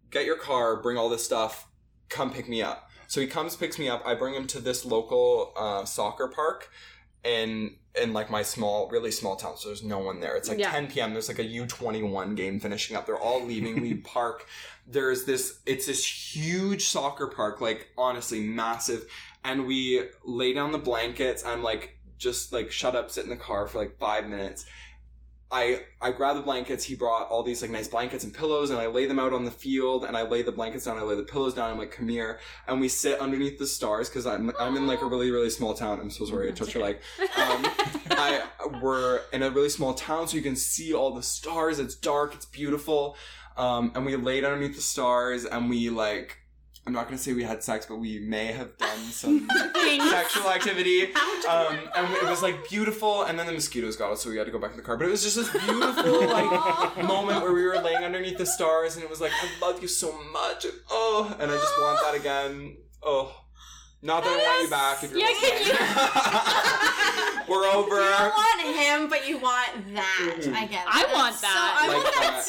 get your car, bring all this stuff, come pick me up. So he comes, picks me up. I bring him to this local uh, soccer park, in in like my small, really small town. So there's no one there. It's like Yeah. 10 p.m. There's like a U21 game finishing up. They're all leaving. we park. There's this. It's this huge soccer park, like honestly massive. And we lay down the blankets. I'm like, just like shut up, sit in the car for like five minutes. I I grab the blankets. He brought all these like nice blankets and pillows, and I lay them out on the field. And I lay the blankets down. I lay the pillows down. I'm like, come here, and we sit underneath the stars because I'm I'm in like a really really small town. I'm so sorry, I touched your leg. Um, I we're in a really small town, so you can see all the stars. It's dark. It's beautiful. Um, and we laid underneath the stars, and we like. I'm not gonna say we had sex, but we may have done some sexual activity. Um, and it was like beautiful, and then the mosquitoes got us, so we had to go back in the car. But it was just this beautiful like moment where we were laying underneath the stars, and it was like, I love you so much, and, oh, and I just want that again. Oh, not that I want you back. If you're Yeah, listening. we're over. You don't want him, but you want that. I get it. I That's want so- that. I Like want that, that.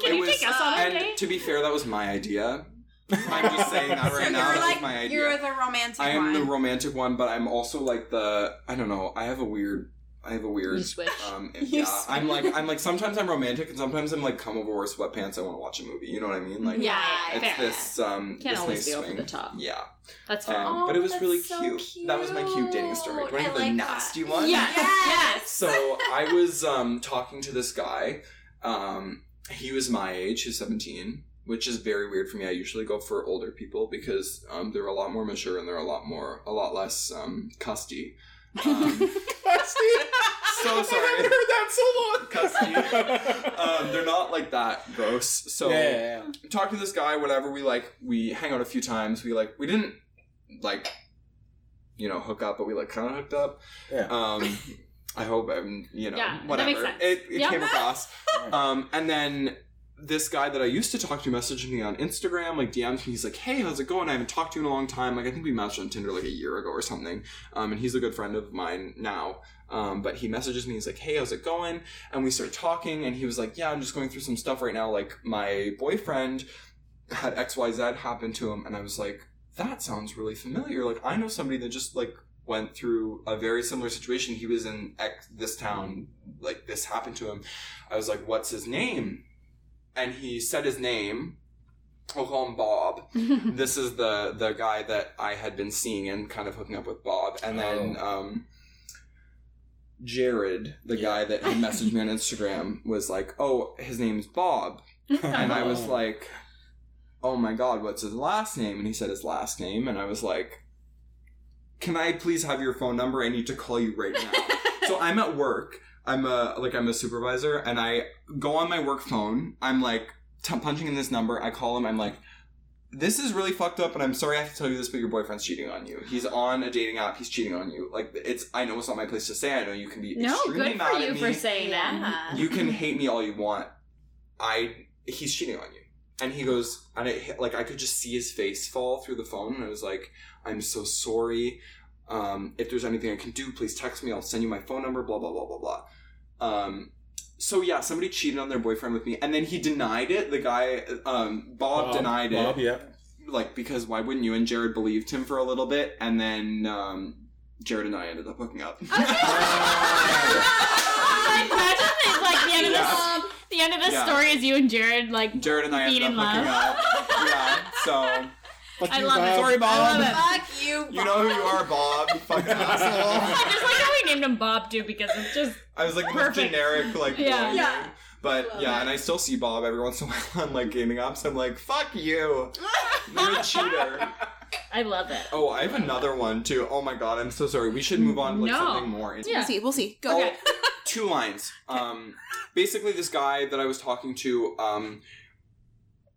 too. Can It you was- take us on a And date? to be fair, that was my idea. I'm just saying that So right now. you're That like was my idea. You're the romantic one. I am one. the romantic one, but I'm also like the I don't know. I have a weird. I have a weird. You switch. Um, You yeah, switch. I'm like I'm like sometimes I'm romantic and sometimes I'm like come over wear sweatpants. I want to watch a movie. You know what I mean? Like Yeah, it's fair. this um Can't this always nice be over swing. the top. Yeah, That's fair. um, Oh, but it was really so cute. That was my cute dating story. Do you cute. want to I the like that. nasty one? Yes. Yes. So I was um, talking to this guy. Um, he was my age. He's 17, which is very weird for me. I usually go for older people because um, they're a lot more mature and they're a lot more, a lot less um, custy. Um, so sorry. I haven't heard that so long. Custody. um, they're not like that gross. So yeah, yeah, yeah. talk to this guy, whatever. We like we hang out a few times. We like we didn't like you know hook up, but we like kind of hooked up. Yeah. Um, I hope I'm you know Yeah, that whatever makes sense. it, it Yeah. came across. Um, and then this guy that I used to talk to messaged me on Instagram, like DMs. He's like, "Hey, how's it going? I haven't talked to you in a long time. Like, I think we matched on Tinder like a year ago or something." Um, and he's a good friend of mine now. Um, but he messages me. He's like, "Hey, how's it going?" And we start talking. And he was like, "Yeah, I'm just going through some stuff right now. Like, my boyfriend had X Y Z happen to him." And I was like, "That sounds really familiar. Like, I know somebody that just like." went through a very similar situation he was in X, this town like this happened to him i was like what's his name and he said his name we'll call him bob this is the the guy that I had been seeing and kind of hooking up with Bob, and then um, Jared, the guy that had messaged me on Instagram, was like, "Oh, his name's Bob," and I was Oh. like, "Oh my god, what's his last name?" And he said his last name, and I was like, "Can I please have your phone number? I need to call you right now." so I'm at work. I'm a like I'm a supervisor, and I go on my work phone. I'm like t- punching in this number. I call him. I'm like, "This is really fucked up," and I'm sorry I have to tell you this, but your boyfriend's cheating on you. He's on a dating app. He's cheating on you. Like it's. I know it's not my place to say. I know you can be no, extremely good mad for at you me. for saying that. You can hate me all you want. I he's cheating on you. And he goes, and it like I could just see his face fall through the phone, and I was like, "I'm so sorry. Um, if there's anything I can do, please text me. I'll send you my phone number. Blah blah blah blah blah." Um, so yeah, somebody cheated on their boyfriend with me, and then he denied it. The guy, um, Bob, denied it, Bob, yeah. like because why wouldn't you? And Jared believed him for a little bit, and then um, Jared and I ended up hooking up. Like, imagine if, like the end of Yeah. this, the end of this Yeah. story is you and Jared like Jared and I Being ended up in hooking love. up. Yeah, so Fuck I you, love it. Bob. sorry, I Bob. love it. Fuck you, Bob. You know who you are, Bob. You fucking asshole. I just like how we named him Bob too because it's just I was like the Perfect. generic, like Yeah. boy Yeah. name. But Love yeah, it. and I still see Bob every once in a while on like gaming apps. I'm like, fuck you. You're a cheater. I love it. Oh, I have another one too. Oh my god, I'm so sorry. We should move on to like No. something more. Yeah. We'll see. We'll see. Go. Okay. two lines. Um, basically, this guy that I was talking to, um,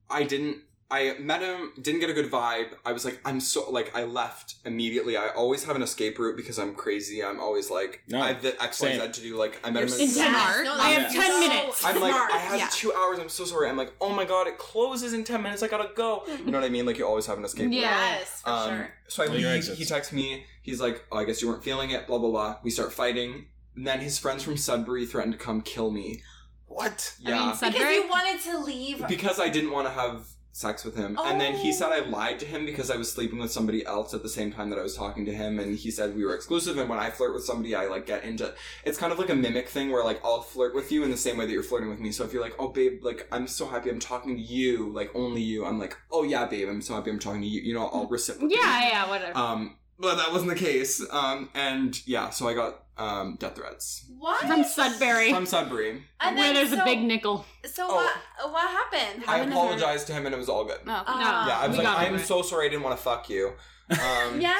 I didn't. I met him, didn't get a good vibe. I was like, I'm so like, I left immediately. I always have an escape route because I'm crazy. I'm always like, No, I have the X Y Z to do. Like, I met him. You're in- Intense. smart. No, I have 10 so minutes. I'm like, smart. I have Yeah. two hours. I'm so sorry. I'm like, oh my god, it closes in ten minutes. I gotta go. You know what I mean? Like, you always have an escape route. Yeah. Yes, for Um, sure. So I leave. exits. He texts me. He's like, "Oh, I guess you weren't feeling it." Blah blah blah. We start fighting. And then his friends from Sudbury threatened to come kill me. What? I mean, Yeah, Sudbury- Because you wanted to leave. because I didn't want to have sex with him. And then he Oh. said I lied to him because I was sleeping with somebody else at the same time that I was talking to him. And he said we were exclusive. And when I flirt with somebody, I like get into. It's kind of like a mimic thing where like I'll flirt with you in the same way that you're flirting with me. So if you're like, oh babe, like I'm so happy I'm talking to you, like only you. I'm like, oh yeah, babe, I'm so happy I'm talking to you. You know, I'll reciprocate. Yeah, yeah, whatever. Um, but that wasn't the case. Um, and yeah, so I got um, death threats What? From Sudbury, from Sudbury. And where then there's so, a big nickel. So Oh. what? What happened? I Haven't apologized to him, and it was all good. Oh. Uh, yeah, I was like, I'm over so sorry, I didn't want to fuck you. Um, yeah,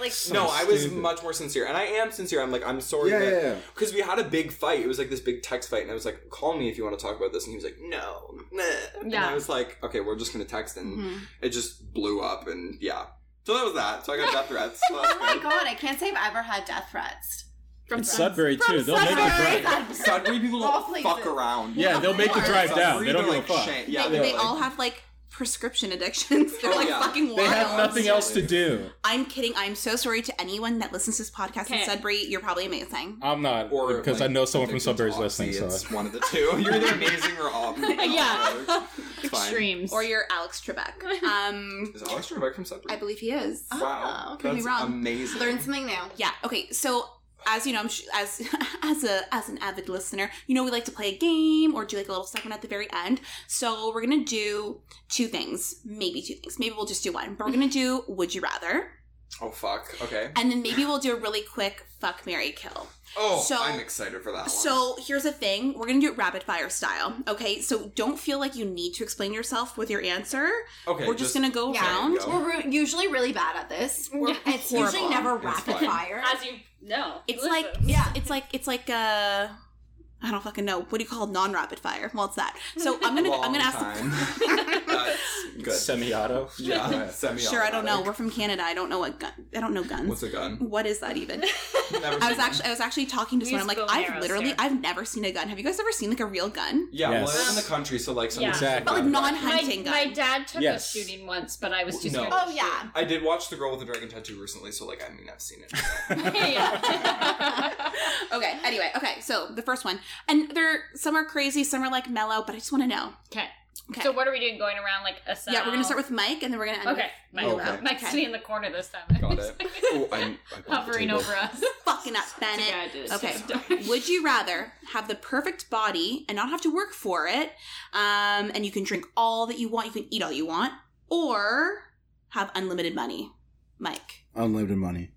like So no, I was stupid. much more sincere, and I am sincere. I'm like, I'm sorry. Yeah, that- yeah, yeah. Because we had a big fight. It was like this big text fight, and I was like, "Call me if you want to talk about this." And he was like, "No, nah." And Yeah. I was like, "Okay, we're just gonna text," and Mhm. it just blew up, and yeah. So that was that. So I got death threats. So Oh my good. god, I can't say I've ever had death threats. From It's Sudbury From too. They'll make you Sudbury. drive. Sudbury people All don't fuck around. Yeah, they'll make you drive down. They don't they're a like fuck. shame. Yeah, they, they're they like, all have like prescription addictions. They're Oh, like yeah. fucking wild. They have nothing else to do. I'm kidding. I'm so sorry to anyone that listens to this podcast in Okay. Sudbury. You're probably amazing. I'm not, Or because like, I know someone from addicted to Sudbury's listening. So it's one of the two. You're either amazing or off. Yeah. It's. Extremes. Or you're Alex Trebek. Um, Is Alex Trebek from Sudbury? I believe he is. Wow, Oh, could be wrong. amazing. Learn something new. Yeah. Okay. So as you know, as as a as an avid listener, you know we like to play a game or do like a little segment at the very end. So we're gonna do two things, maybe two things. Maybe we'll just do one, but we're gonna do Would You Rather, Oh fuck. Okay. and then maybe we'll do a really quick Fuck Mary Kill. Oh, So- I'm excited for that one. So here's the thing: we're gonna do it rapid fire style. Okay. So don't feel like you need to explain yourself with your answer. okay, we're just, gonna go Yeah. around. Go. We're re- usually really bad at this. We're, it's usually never It's rapid fine. fire. As you know. It's Listen. like yeah, it's like it's like uh I don't fucking know. What do you call non-rapid fire? Well, it's that. So I'm gonna I'm gonna ask. time. That's good. semi-auto. yeah, semi. Sure, I don't know. We're from Canada. I don't know what gun. I don't know guns. What's a gun? what is that even? I was actually I was actually talking to someone. I'm like, I've literally here. I've never seen a gun. Have you guys ever seen like a real gun? Yeah, well, Yes. I live in the country, so like some Yeah. Exactly. But like non-hunting my gun. dad took Yes. us shooting once, but I was too No. scared. Oh yeah. I did watch The Girl with the Dragon Tattoo recently, so like I mean I've seen it. okay. Anyway. Okay. So the first one, and they're some are crazy, some are like mellow, but I just want to know. okay. Okay. So what are we doing? Going around like a sound? Yeah, we're gonna start with Mike, and then we're gonna end Okay. Mike, Oh, okay. Mike's Okay. sitting in the corner this time. Got it. Oh, I'm, I'm Hovering over us. fucking up, Bennett. Yeah, I did. Okay. Would you rather have the perfect body and not have to work for it, um, and you can drink all that you want, you can eat all you want, or have unlimited money? Mike. Unlimited money.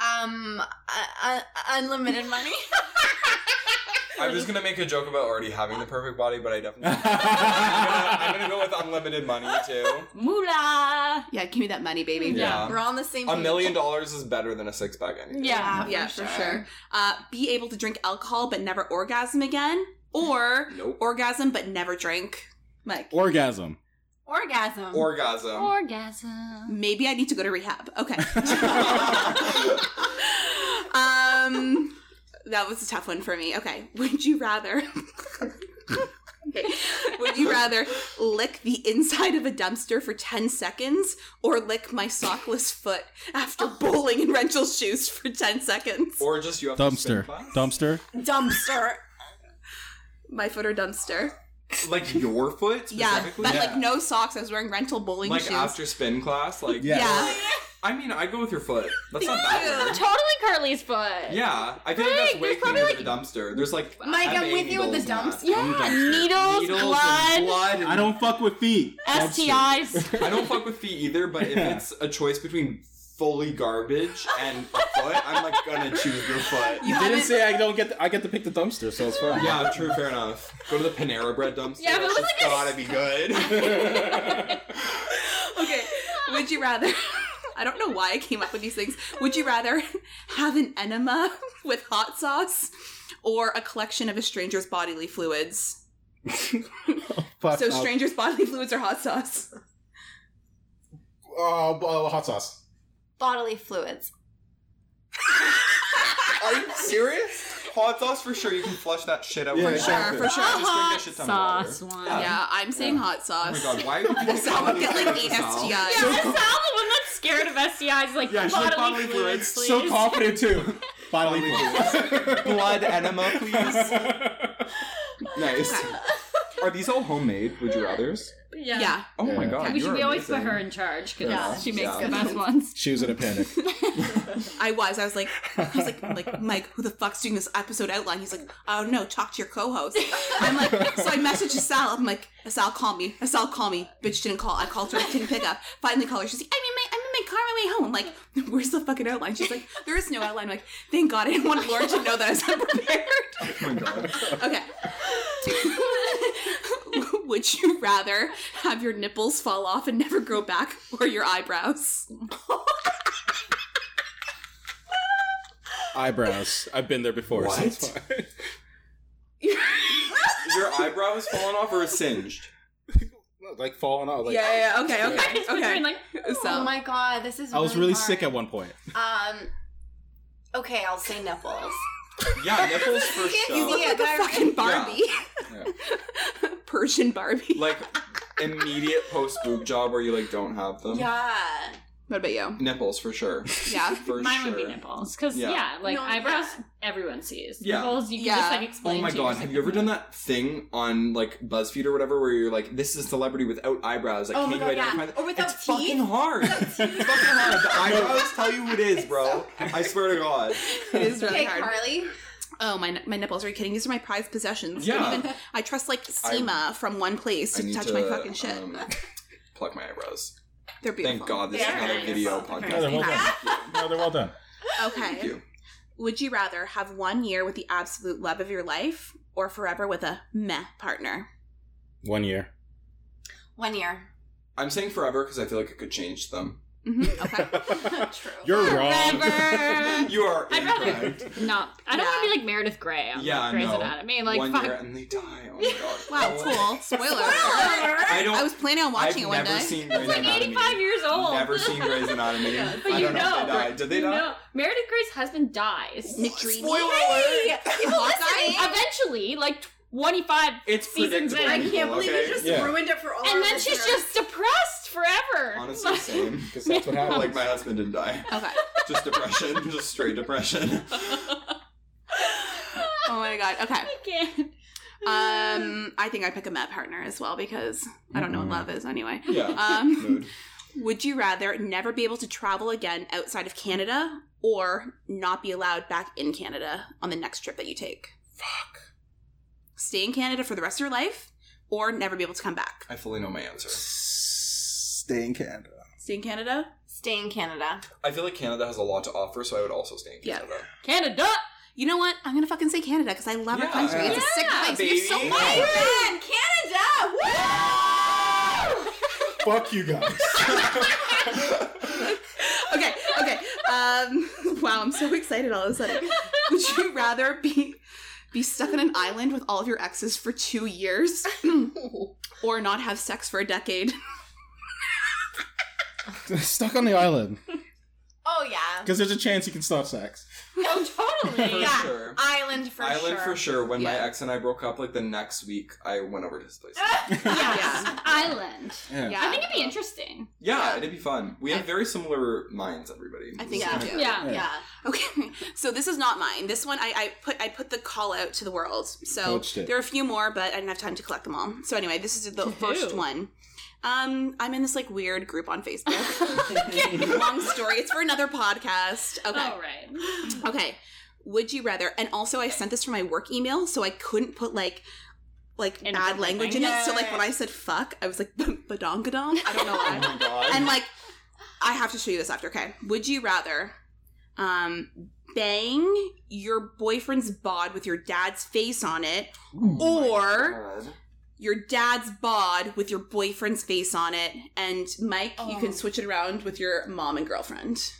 Um, uh, uh, unlimited money. I was gonna make a joke about already having the perfect body, but I definitely. I'm, gonna, I'm gonna go with unlimited money too. Moolah. Yeah, give me that money, baby. Yeah. We're on the same. A page. million dollars is better than a six pack anything. Yeah. Yeah, for sure. Uh, be able to drink alcohol but never orgasm again, or Nope. orgasm but never drink. Mike. Orgasm. Orgasm. Orgasm. Orgasm. Maybe I need to go to rehab. Okay. um, that was a tough one for me. Okay. Would you rather? okay. Would you rather lick the inside of a dumpster for 10 seconds or lick my sockless foot after bowling in rental shoes for 10 seconds? Or just you have Dumpster. class? Dumpster. Dumpster. My foot or dumpster? Like your foot Yeah, specifically? but like no socks. I was wearing rental bowling Like shoes. after spin class, like Yeah. yeah. I mean, I go with your foot. That's not Thank that weird. Totally Carly's foot. Yeah, I feel like that's Right, way there's probably, than a dumpster. There's like Mike, I'm MMA with you with the needles and dumpster. Yeah, needles, Needles blood, and blood. And I don't fuck with feet. Dumpster. STIs. I don't fuck with feet either, but if it's a choice between fully garbage and a foot, I'm like gonna choose your foot. You didn't say I don't get. The, I get to pick the dumpster, so it's fine. Yeah, true, fair enough. Go to the Panera Bread dumpster. Yeah, but That's look just at gotta be good. Okay. Would you rather? I don't know why I came up with these things. Would you rather have an enema with hot sauce or a collection of a stranger's bodily fluids? Fuck. So, stranger's bodily fluids or hot sauce? uh, uh, hot sauce. Bodily fluids. Are you serious? Hot sauce for sure. You can flush that shit out. Yeah, right sure, for sure. Just drink that shit ton of water. Sauce one. Yeah, I'm saying hot sauce. Oh sauce. my god, why would people Sal get like eight STIs. Yeah, Sal's the one that's scared of STIs. Like Yeah, she's like, bodily bodily fluids, fluids. So confident too. Bodily fluids. Blood enema, please. Nice. Are these all homemade? Would you rather's? Yeah. Yeah. Oh my Yeah. god, We should you're be always put amazing. her in charge because Yeah. she makes Yeah. the best ones. She was in a panic. I was. I was like, I was like, like Mike, who the fuck's doing this episode outline? He's like, oh no, talk to your co-host. I'm like, so I messaged Sal. I'm like, Sal, call me. Sal, call me. Bitch didn't call. I called her, didn't pick up. Finally called her. She's like, I'm in my, I'm in my car. on my way home. I'm like, where's the fucking outline? She's like, there is no outline. I'm like, thank God I didn't want Lauren to know that I was unprepared. Oh my god. Okay. Would you rather have your nipples fall off and never grow back or your eyebrows? Eyebrows. I've been there before. so it's What? fine. Your eyebrow has fallen off or is singed? like falling off. Like, yeah, yeah, yeah. Okay, okay, was okay. like, So, oh my god, this is. I was really hard. sick at one point. Um. Okay, I'll say nipples. Yeah, nipples for sure. you sure. look Yeah, like a fucking Barbie. Yeah. Persian Barbie. Like immediate post boob job where you like don't have them. Yeah. What about you? Nipples for sure. Yeah. For Mine sure. would be nipples. Because, Yeah. yeah. like No, eyebrows, yeah. everyone sees. Yeah. Nipples, you can Yeah. just like explain Oh my to god, have you ever done that thing on like BuzzFeed or whatever where you're like, this is celebrity without eyebrows? Like, Oh can my you God, yeah. identify that? Or without it's fucking teeth. hard. it's fucking hard. The eyebrows tell you who it is, bro. I swear to God. It is really Okay, hard. Carly. Oh my my nipples! Are you kidding? These are my prized possessions. Yeah. Even, I trust like SEMA from one place to touch to my fucking shit. um, pluck my eyebrows. They're beautiful. Thank God this They're is not a nice. video They're No, podcast. they're well done. No, they're well done. Okay. Thank you. Would you rather have one year with the absolute love of your life, or forever with a meh partner? One year. One year. I'm saying forever because I feel like it could change them. Hmm Okay. True. You're wrong. You are I'd rather not. I don't want to be like Meredith Grey on Yeah, like, Grey's no. Anatomy. Like, One fuck. year and they die. Oh my god. Wow, cool. Spoiler. I don't. I was planning on watching I've it one never day. seen Grey's It's like Anatomy. 85 years old. Never seen Grey's Anatomy. Yeah, but I you don't know, if know. they died. Did they You die? know, Meredith Grey's husband dies. McDreamy. Spoiler alert! People listening. Eventually, like 25 It's seasons in. I can't believe okay? you just Yeah. ruined it for all. Of that. And then she's just depressed forever. Honestly, Like- same. Because that's what happened. Like my husband didn't die. Okay. Just depression. Just straight depression. Oh my god. Okay. I can't. Um, I think I pick a meh partner as well because I don't know what Mhm. love is anyway. Yeah. Um, Mood. would you rather never be able to travel again outside of Canada or not be allowed back in Canada on the next trip that you take? Fuck. Stay in Canada for the rest of your life or never be able to come back? I fully know my answer. Stay in Canada. Stay in Canada? stay in Canada. I feel like Canada has a lot to offer, so I would also stay in Yeah. Canada. Canada! You know what? I'm gonna fucking say Canada because I love our Yeah. country. It's a sick Yeah, place. We have so baby. much. Man, Canada! Woo! Fuck you guys. okay, okay. Um, wow, I'm so excited all of a sudden. Would you rather be be stuck on an island with all of your exes for two years, or not have sex for a decade? Stuck on the island. Oh yeah. Because there's a chance you can start sex. Oh totally. For yeah. sure. Island for sure. Island sure. for sure. When my ex and I broke up, like the next week, I went over to his place. Yes. Yeah. Island. Yeah. Yeah. I think it'd be interesting. Yeah, Yeah. it'd be fun. We have very similar minds, everybody. I think Yeah. we do. Yeah. Yeah. Yeah. Okay, so this is not mine. This one I, I put I put the call out to the world. So Poached it. there are a few more, but I didn't have time to collect them all. So anyway, this is the first one. Um, I'm in this like weird group on Facebook. Long story. It's for another podcast. Okay. All right. Okay. Would you rather? And also, I sent this from my work email, so I couldn't put like like bad Inappropriate language in things. it. So like Yeah. when I said fuck, I was like badongadong. I don't know Oh my god. and like, I have to show you this after. Okay. Would you rather, um, bang your boyfriend's bod with your dad's face on it, or God. Your dad's bod with your boyfriend's face on it? And Mike, you Oh. can switch it around with your mom and girlfriend.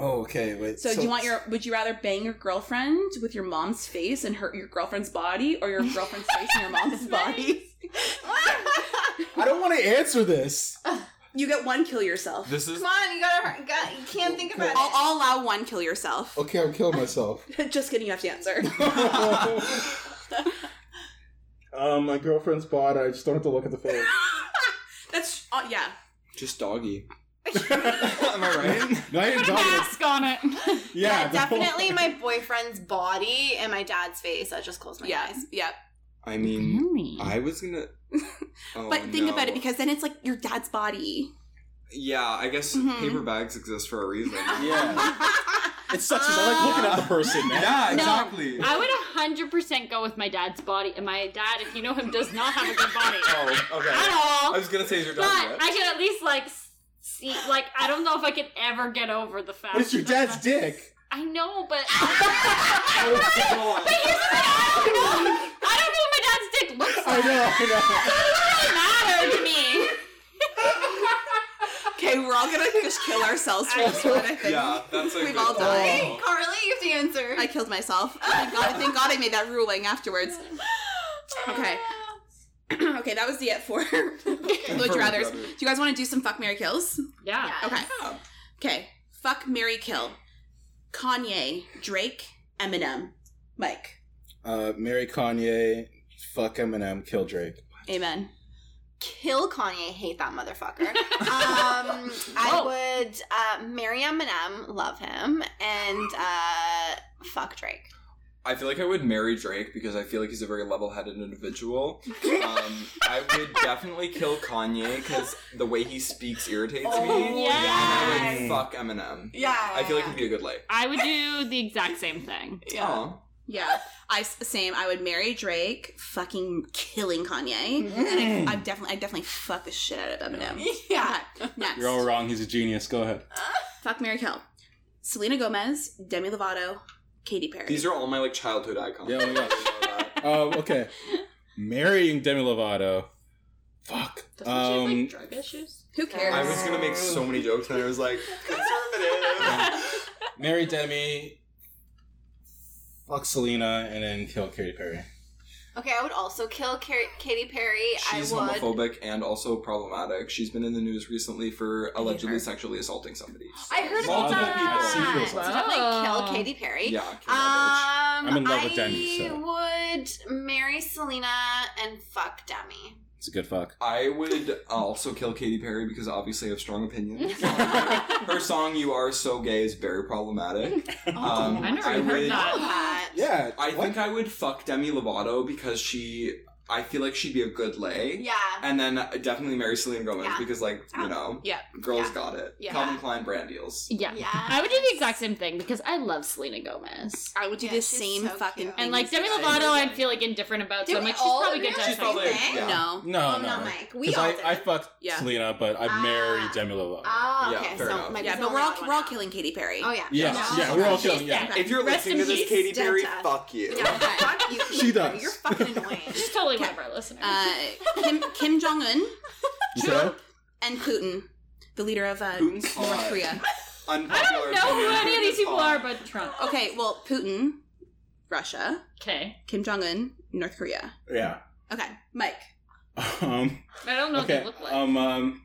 Oh, okay. Wait. So, do you want your? Would you rather bang your girlfriend with your mom's face and hurt your girlfriend's body, or your girlfriend's face and your mom's body? I don't want to answer this. You get one. Kill yourself. This is Come on, you gotta. You, got, you can't think about I'll, it. I'll allow one. Kill yourself. Okay, I'm killing myself. Just kidding. You have to answer. um, my girlfriend's bod. I just don't have to look at the face. That's uh, yeah. just doggy. Am I right? No, I didn't Put a dog it. mask on it. Yeah, the- definitely my boyfriend's body and my dad's face. I just closed my Yeah, eyes. yeah. I mean, Really? I was gonna. Oh, But think no. about it because then it's like your dad's body. Yeah, I guess Mhm. paper bags exist for a reason. Yeah. It's such as I like looking at the person, man. Yeah, No. exactly. I would 100% go with my dad's body. And my dad, if you know him, does not have a good body. Oh, okay. At all. I was gonna say is your But yet? I can at least like See, like I don't know if I could ever get over the fact. But it's your dad's dick. I know, but Oh. But here's the thing, I don't know. I don't know what my dad's dick looks I like. know, I know. It doesn't really matter to me. Okay, we're all gonna just kill ourselves for this one. I think. Yeah, that's a We've good all call. died. Carly, you have to answer. I killed myself. Thank God, thank God I made that ruling afterwards. Okay. okay, that was the it for Would You For Rathers. Do You you guys want to do some fuck Mary Kills? Yeah. Okay. Yeah. Okay. Fuck Mary Kill. Kanye, Drake, Eminem. Mike. Uh, marry Kanye, fuck Eminem, kill Drake. Amen. Kill Kanye, hate that motherfucker. um, I would uh, marry Eminem, love him, and uh, fuck Drake. I feel like I would marry Drake because I feel like he's a very level-headed individual. Um, I would definitely kill Kanye because the way he speaks irritates me. Oh, yes. And I would fuck Eminem. Yeah, I feel like it'd be a good life. I would do the exact same thing. Yeah. Yeah, I same. I would marry Drake, fucking killing Kanye, Mm-hmm. and I, I definitely, I definitely fuck the shit out of Eminem. Yeah. Okay, next. You're all wrong. He's a genius. Go ahead. Fuck Mary Kill. Selena Gomez, Demi Lovato, Katy Perry. These are all my like childhood icons. Yeah, oh my gosh. know. Um, okay. Marrying Demi Lovato. Fuck. Doesn't she have Um, like drug issues? Who cares? I was gonna make so many jokes and I was like, conservative. marry Demi, fuck Selena, and then kill Katy Perry. Okay, I would also kill Car- Katy Perry. She's I would. homophobic and also problematic. She's been in the news recently for allegedly sexually assaulting somebody. I heard Multiple about people. that. Secret. So definitely kill Katy Perry. Yeah, kill Um, I'm in love with I Demi, so. would marry Selena and fuck Demi. It's a good fuck. I would also kill Katy Perry because obviously I have strong opinions. Her song "You Are So Gay" is very problematic. Um, I never I heard would- that. That. Yeah. I what? think I would fuck Demi Lovato because she. I feel like she'd be a good lay. Yeah. And then definitely marry Selena Gomez Yeah. because, like, you know, Yeah. girls Yeah. got it. Yeah. Calvin Klein brand deals. Yeah. Yeah. I would do the exact same thing because I love Selena Gomez. I would do Yeah, the same so fucking cute. thing. And like Demi Lovato. I feel like indifferent about. Did So I'm like, she's probably good to She's have probably- yeah. No. No, Oh, no. not Mike. We 'Cause all I, did. I fucked Yeah. Selena, but I'd Ah. marry Demi Lovato. Ah, Yeah, okay. fair so enough. Mike Yeah, but we're all we're all killing Katy Perry. Oh yeah. Yes, No. yeah, we're all killing. She's Yeah. If you're listening to this. Katy Perry, fuck you. Fuck you. She does. You're fucking annoying. She's totally one of our listeners. Uh, Kim Kim Jong Un Okay. and Putin, the leader of uh, North hot. Korea. I don't know who any of these people hot. are, but Trump. Okay, well, Putin, Russia, Okay. Kim Jong Un, North Korea. Yeah. Okay, Mike. Um. I don't know what Okay. they look like. Um. Um.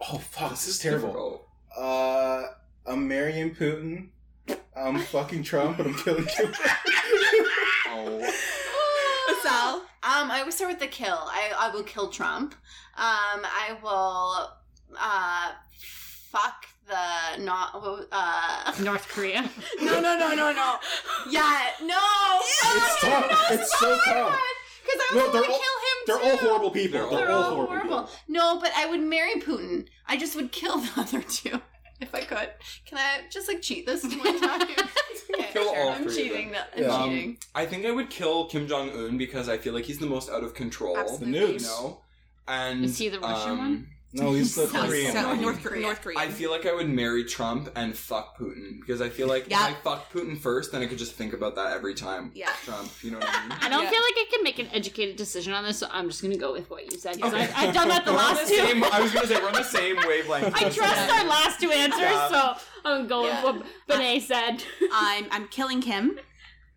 Oh fuck! This is terrible. Difficult. Uh, I'm marrying Putin. I'm fucking Trump, and I'm killing Kim. Oh. Sal. Um, I would start with the kill. I, I will kill Trump. Um, I will uh fuck the not uh North Korea. no no no no no yeah no It's tough. It's so tough. because I No, was they're going to all- kill him too They're too. all horrible people. They're They're, all all, horrible. horrible. people. No, but I would marry Putin. I just would kill the other two if I could. Can I just like cheat this one time? okay, Kill sure. all I'm three of cheating. them. I'm Yeah. Um, cheating. I think I would kill Kim Jong Un because I feel like he's the most out of control. The Absolutely. You know, and Is he the Russian um, one? No, he's the South- Korean. South- one. North, Korea. North Korea. I feel like I would marry Trump and fuck Putin because I feel like Yeah. if I fuck Putin first, then I could just think about that every time. Yeah. Trump. You know what I mean? I don't Yeah. feel like I can make an educated decision on this, so I'm just gonna go with what you said because Okay. I've done that the We're on last the two. same- I was gonna say we're on the same wavelength. I trust our last two answers, Yeah. so I'm going Yeah. with what Bennett said. I'm I'm killing Kim.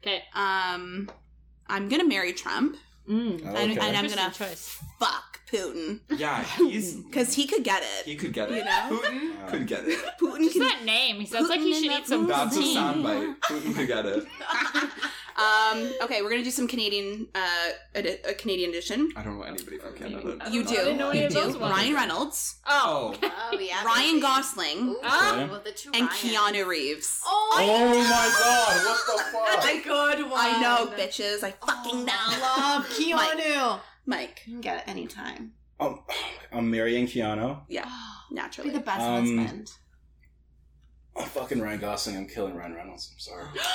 Okay. Um, I'm gonna marry Trump, Mm. and, Okay. and I'm gonna choice. fuck Putin Yeah, he's because he could get it. he could get it. You know? Putin could get it. Putin Just can. that name. He sounds like he should eat some That's a poutine. soundbite. Putin could get it. Um, okay, we're gonna do some Canadian, uh, edi- a Canadian edition. I don't know anybody from Canada. You don't do. know. I didn't know any you do. Ryan Reynolds Oh. Oh, Oh yeah. Ryan. Gosling Ooh, the two and Ryans. Keanu Reeves. Oh, Oh my god! What the that's fuck? a good one. I know, bitches. I fucking Oh, know. Love Keanu. Mike. You can get it anytime. Um, I'm marrying Keanu. Yeah, Be naturally. the best Um, husband. I'm fucking Ryan Gosling. I'm killing Ryan Reynolds. I'm sorry.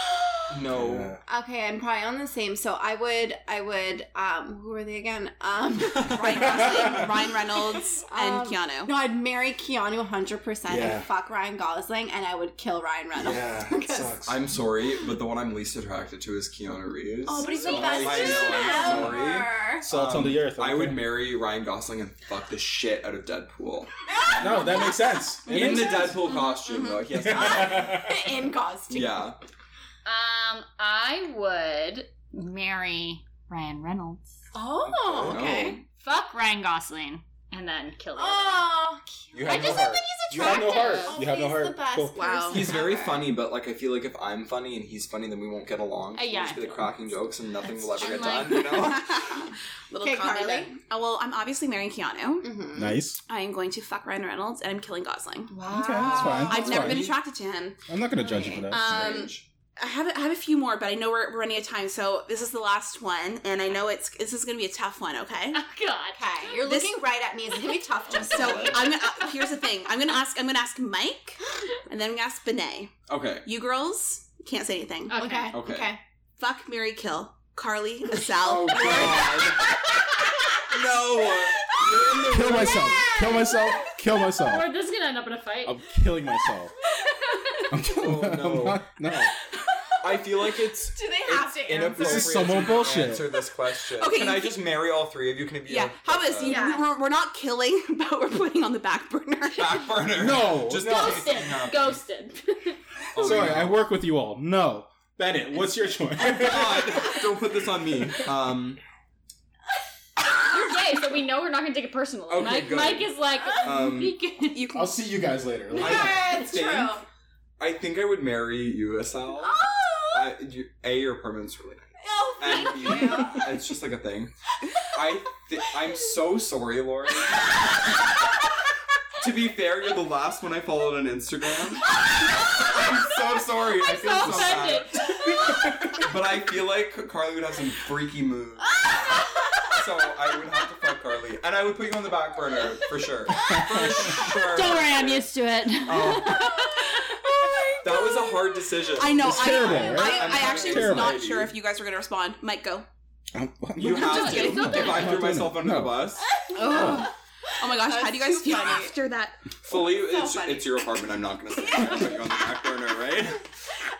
No. Yeah. Okay, I'm probably on the same. So I would, I would, um, who are they again? Um, Ryan Gosling, Ryan Reynolds, and Um, Keanu. No, I'd marry Keanu 100% Yeah. and fuck Ryan Gosling, and I would kill Ryan Reynolds. Yeah, sucks. I'm sorry, but the one I'm least attracted to is Keanu Reeves. Oh, but he's the So best I dude know, I'm sorry. ever. Salt on the earth. I would marry Ryan Gosling and fuck the shit out of Deadpool. No, that makes sense. It In makes the sense. Deadpool costume, though. He has In costume. yeah. Um, I would marry Ryan Reynolds. Oh, Okay. okay. Fuck Ryan Gosling, and then kill the. Oh, You I have just no don't heart. think he's You have no heart. You have no he's heart. the best Cool. Wow. person He's very ever. funny, but like I feel like if I'm funny and he's funny, then we won't get along. Uh, We'll yeah, just be I like cracking jokes and nothing will ever get done. You know. Little Okay, comment Carly. there. Oh, well, I'm obviously marrying Keanu. Mhm. Nice. I am going to fuck Ryan Reynolds, and I'm killing Gosling. Wow. Okay, that's fine. I've That's never fine. been attracted to him. I'm not gonna judge you for that. Um, Strange. I have I have a few more, but I know we're, we're running out of time, so this is the last one, and I know it's this is going to be a tough one. Okay. Oh God. Okay, you're This- looking right at me. It's gonna be tough. Just So I'm gonna, uh, here's the thing. I'm gonna ask. I'm gonna ask Mike, and then I'm gonna ask Bennett. Okay. You girls can't say anything. Okay. okay. Okay. Okay. Fuck, Mary, kill. Carly, Asal. Oh God. no. You're in the Kill myself. Kill myself. Kill myself. Or this is gonna end up in a fight. I'm killing myself. I'm. Oh, no. I'm not, no. I feel like it's. Do they have to answer? This is so more to bullshit. Answer this question. Okay, Can I can- just marry all three of you? Can it be? Yeah. like, How like is? Yeah. We're, we're not killing, but we're putting on the back burner. back burner? No, Just no. Ghosted. Ghosted. Oh, Sorry, no. I work with you all. No. Bennett, what's your choice? God, don't put this on me. Um. You're gay, so we know we're not gonna take it personally. Okay, Mike. Mike is like, Um, he You can. I'll see you guys later. I it's true. I think I would marry you, Asal. Oh, I, you, a, your apartment's really nice. oh And thank B, you. it's just like a thing. I th- I'm so sorry, Lauren. to be fair, you're the last one I followed on Instagram. I'm so sorry. I I'm feel so so bad. offended. But I feel like Carly would have some freaky moves. So I would have to fuck Carly. And I would put you on the back burner, for sure. For sure. Don't worry, I'm used to it. Oh. That was a hard decision. I know. It's I, terrible, I, right? I, I'm actually was terrible. not sure if you guys were going to respond. Mike, go. I'm- I'm You have doing to. it. If I threw myself under No. the bus, Oh, oh my gosh, how do you guys feel funny. after that? fully, So it's, funny. it's your apartment. I'm not going to say gonna put you on the back burner, right?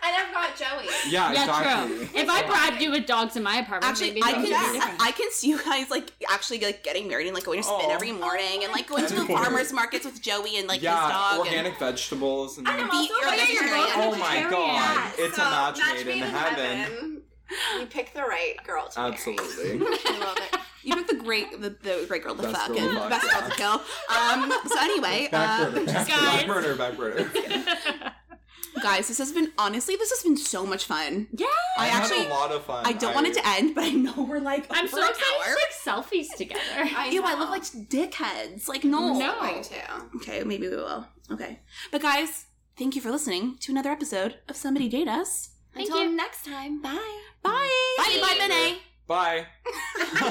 And I've got Joey. Yeah, yeah, exactly. true. If I bribed you with dogs in my apartment, Actually, maybe I can be different. I can see you guys like actually like getting married and like going to spin Aw. every morning and like going to the farmers markets with Joey and like yeah, his dog. organic vegetables and. And I'm also you're vegetarian. vegetarian. Oh my god, Yeah, it's so, a match made in heaven. heaven. You pick the right girl to marry. Absolutely. I love it. You picked the great the, the great girl to Best fuck girl and fuck, best yeah. girl to kill. Um. So anyway, Back uh, burner. back Guys. burner, back burner. guys, this has been honestly this has been so much fun. Yeah. I had actually a lot of fun. I don't want it to end, but I know we're like I'm over so an excited hour. to take selfies together. I Ew, I look like dickheads. Like no. No. going to. Okay, maybe we will. Okay, but guys, thank you for listening to another episode of Somebody Date Us. Thank Until you. next time. Bye. Bye. Bye. Bye, Bennett. Bye.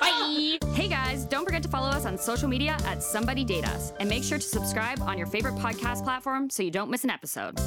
Bye. Hey guys, don't forget to follow us on social media at Somebody Date Us and make sure to subscribe on your favorite podcast platform so you don't miss an episode.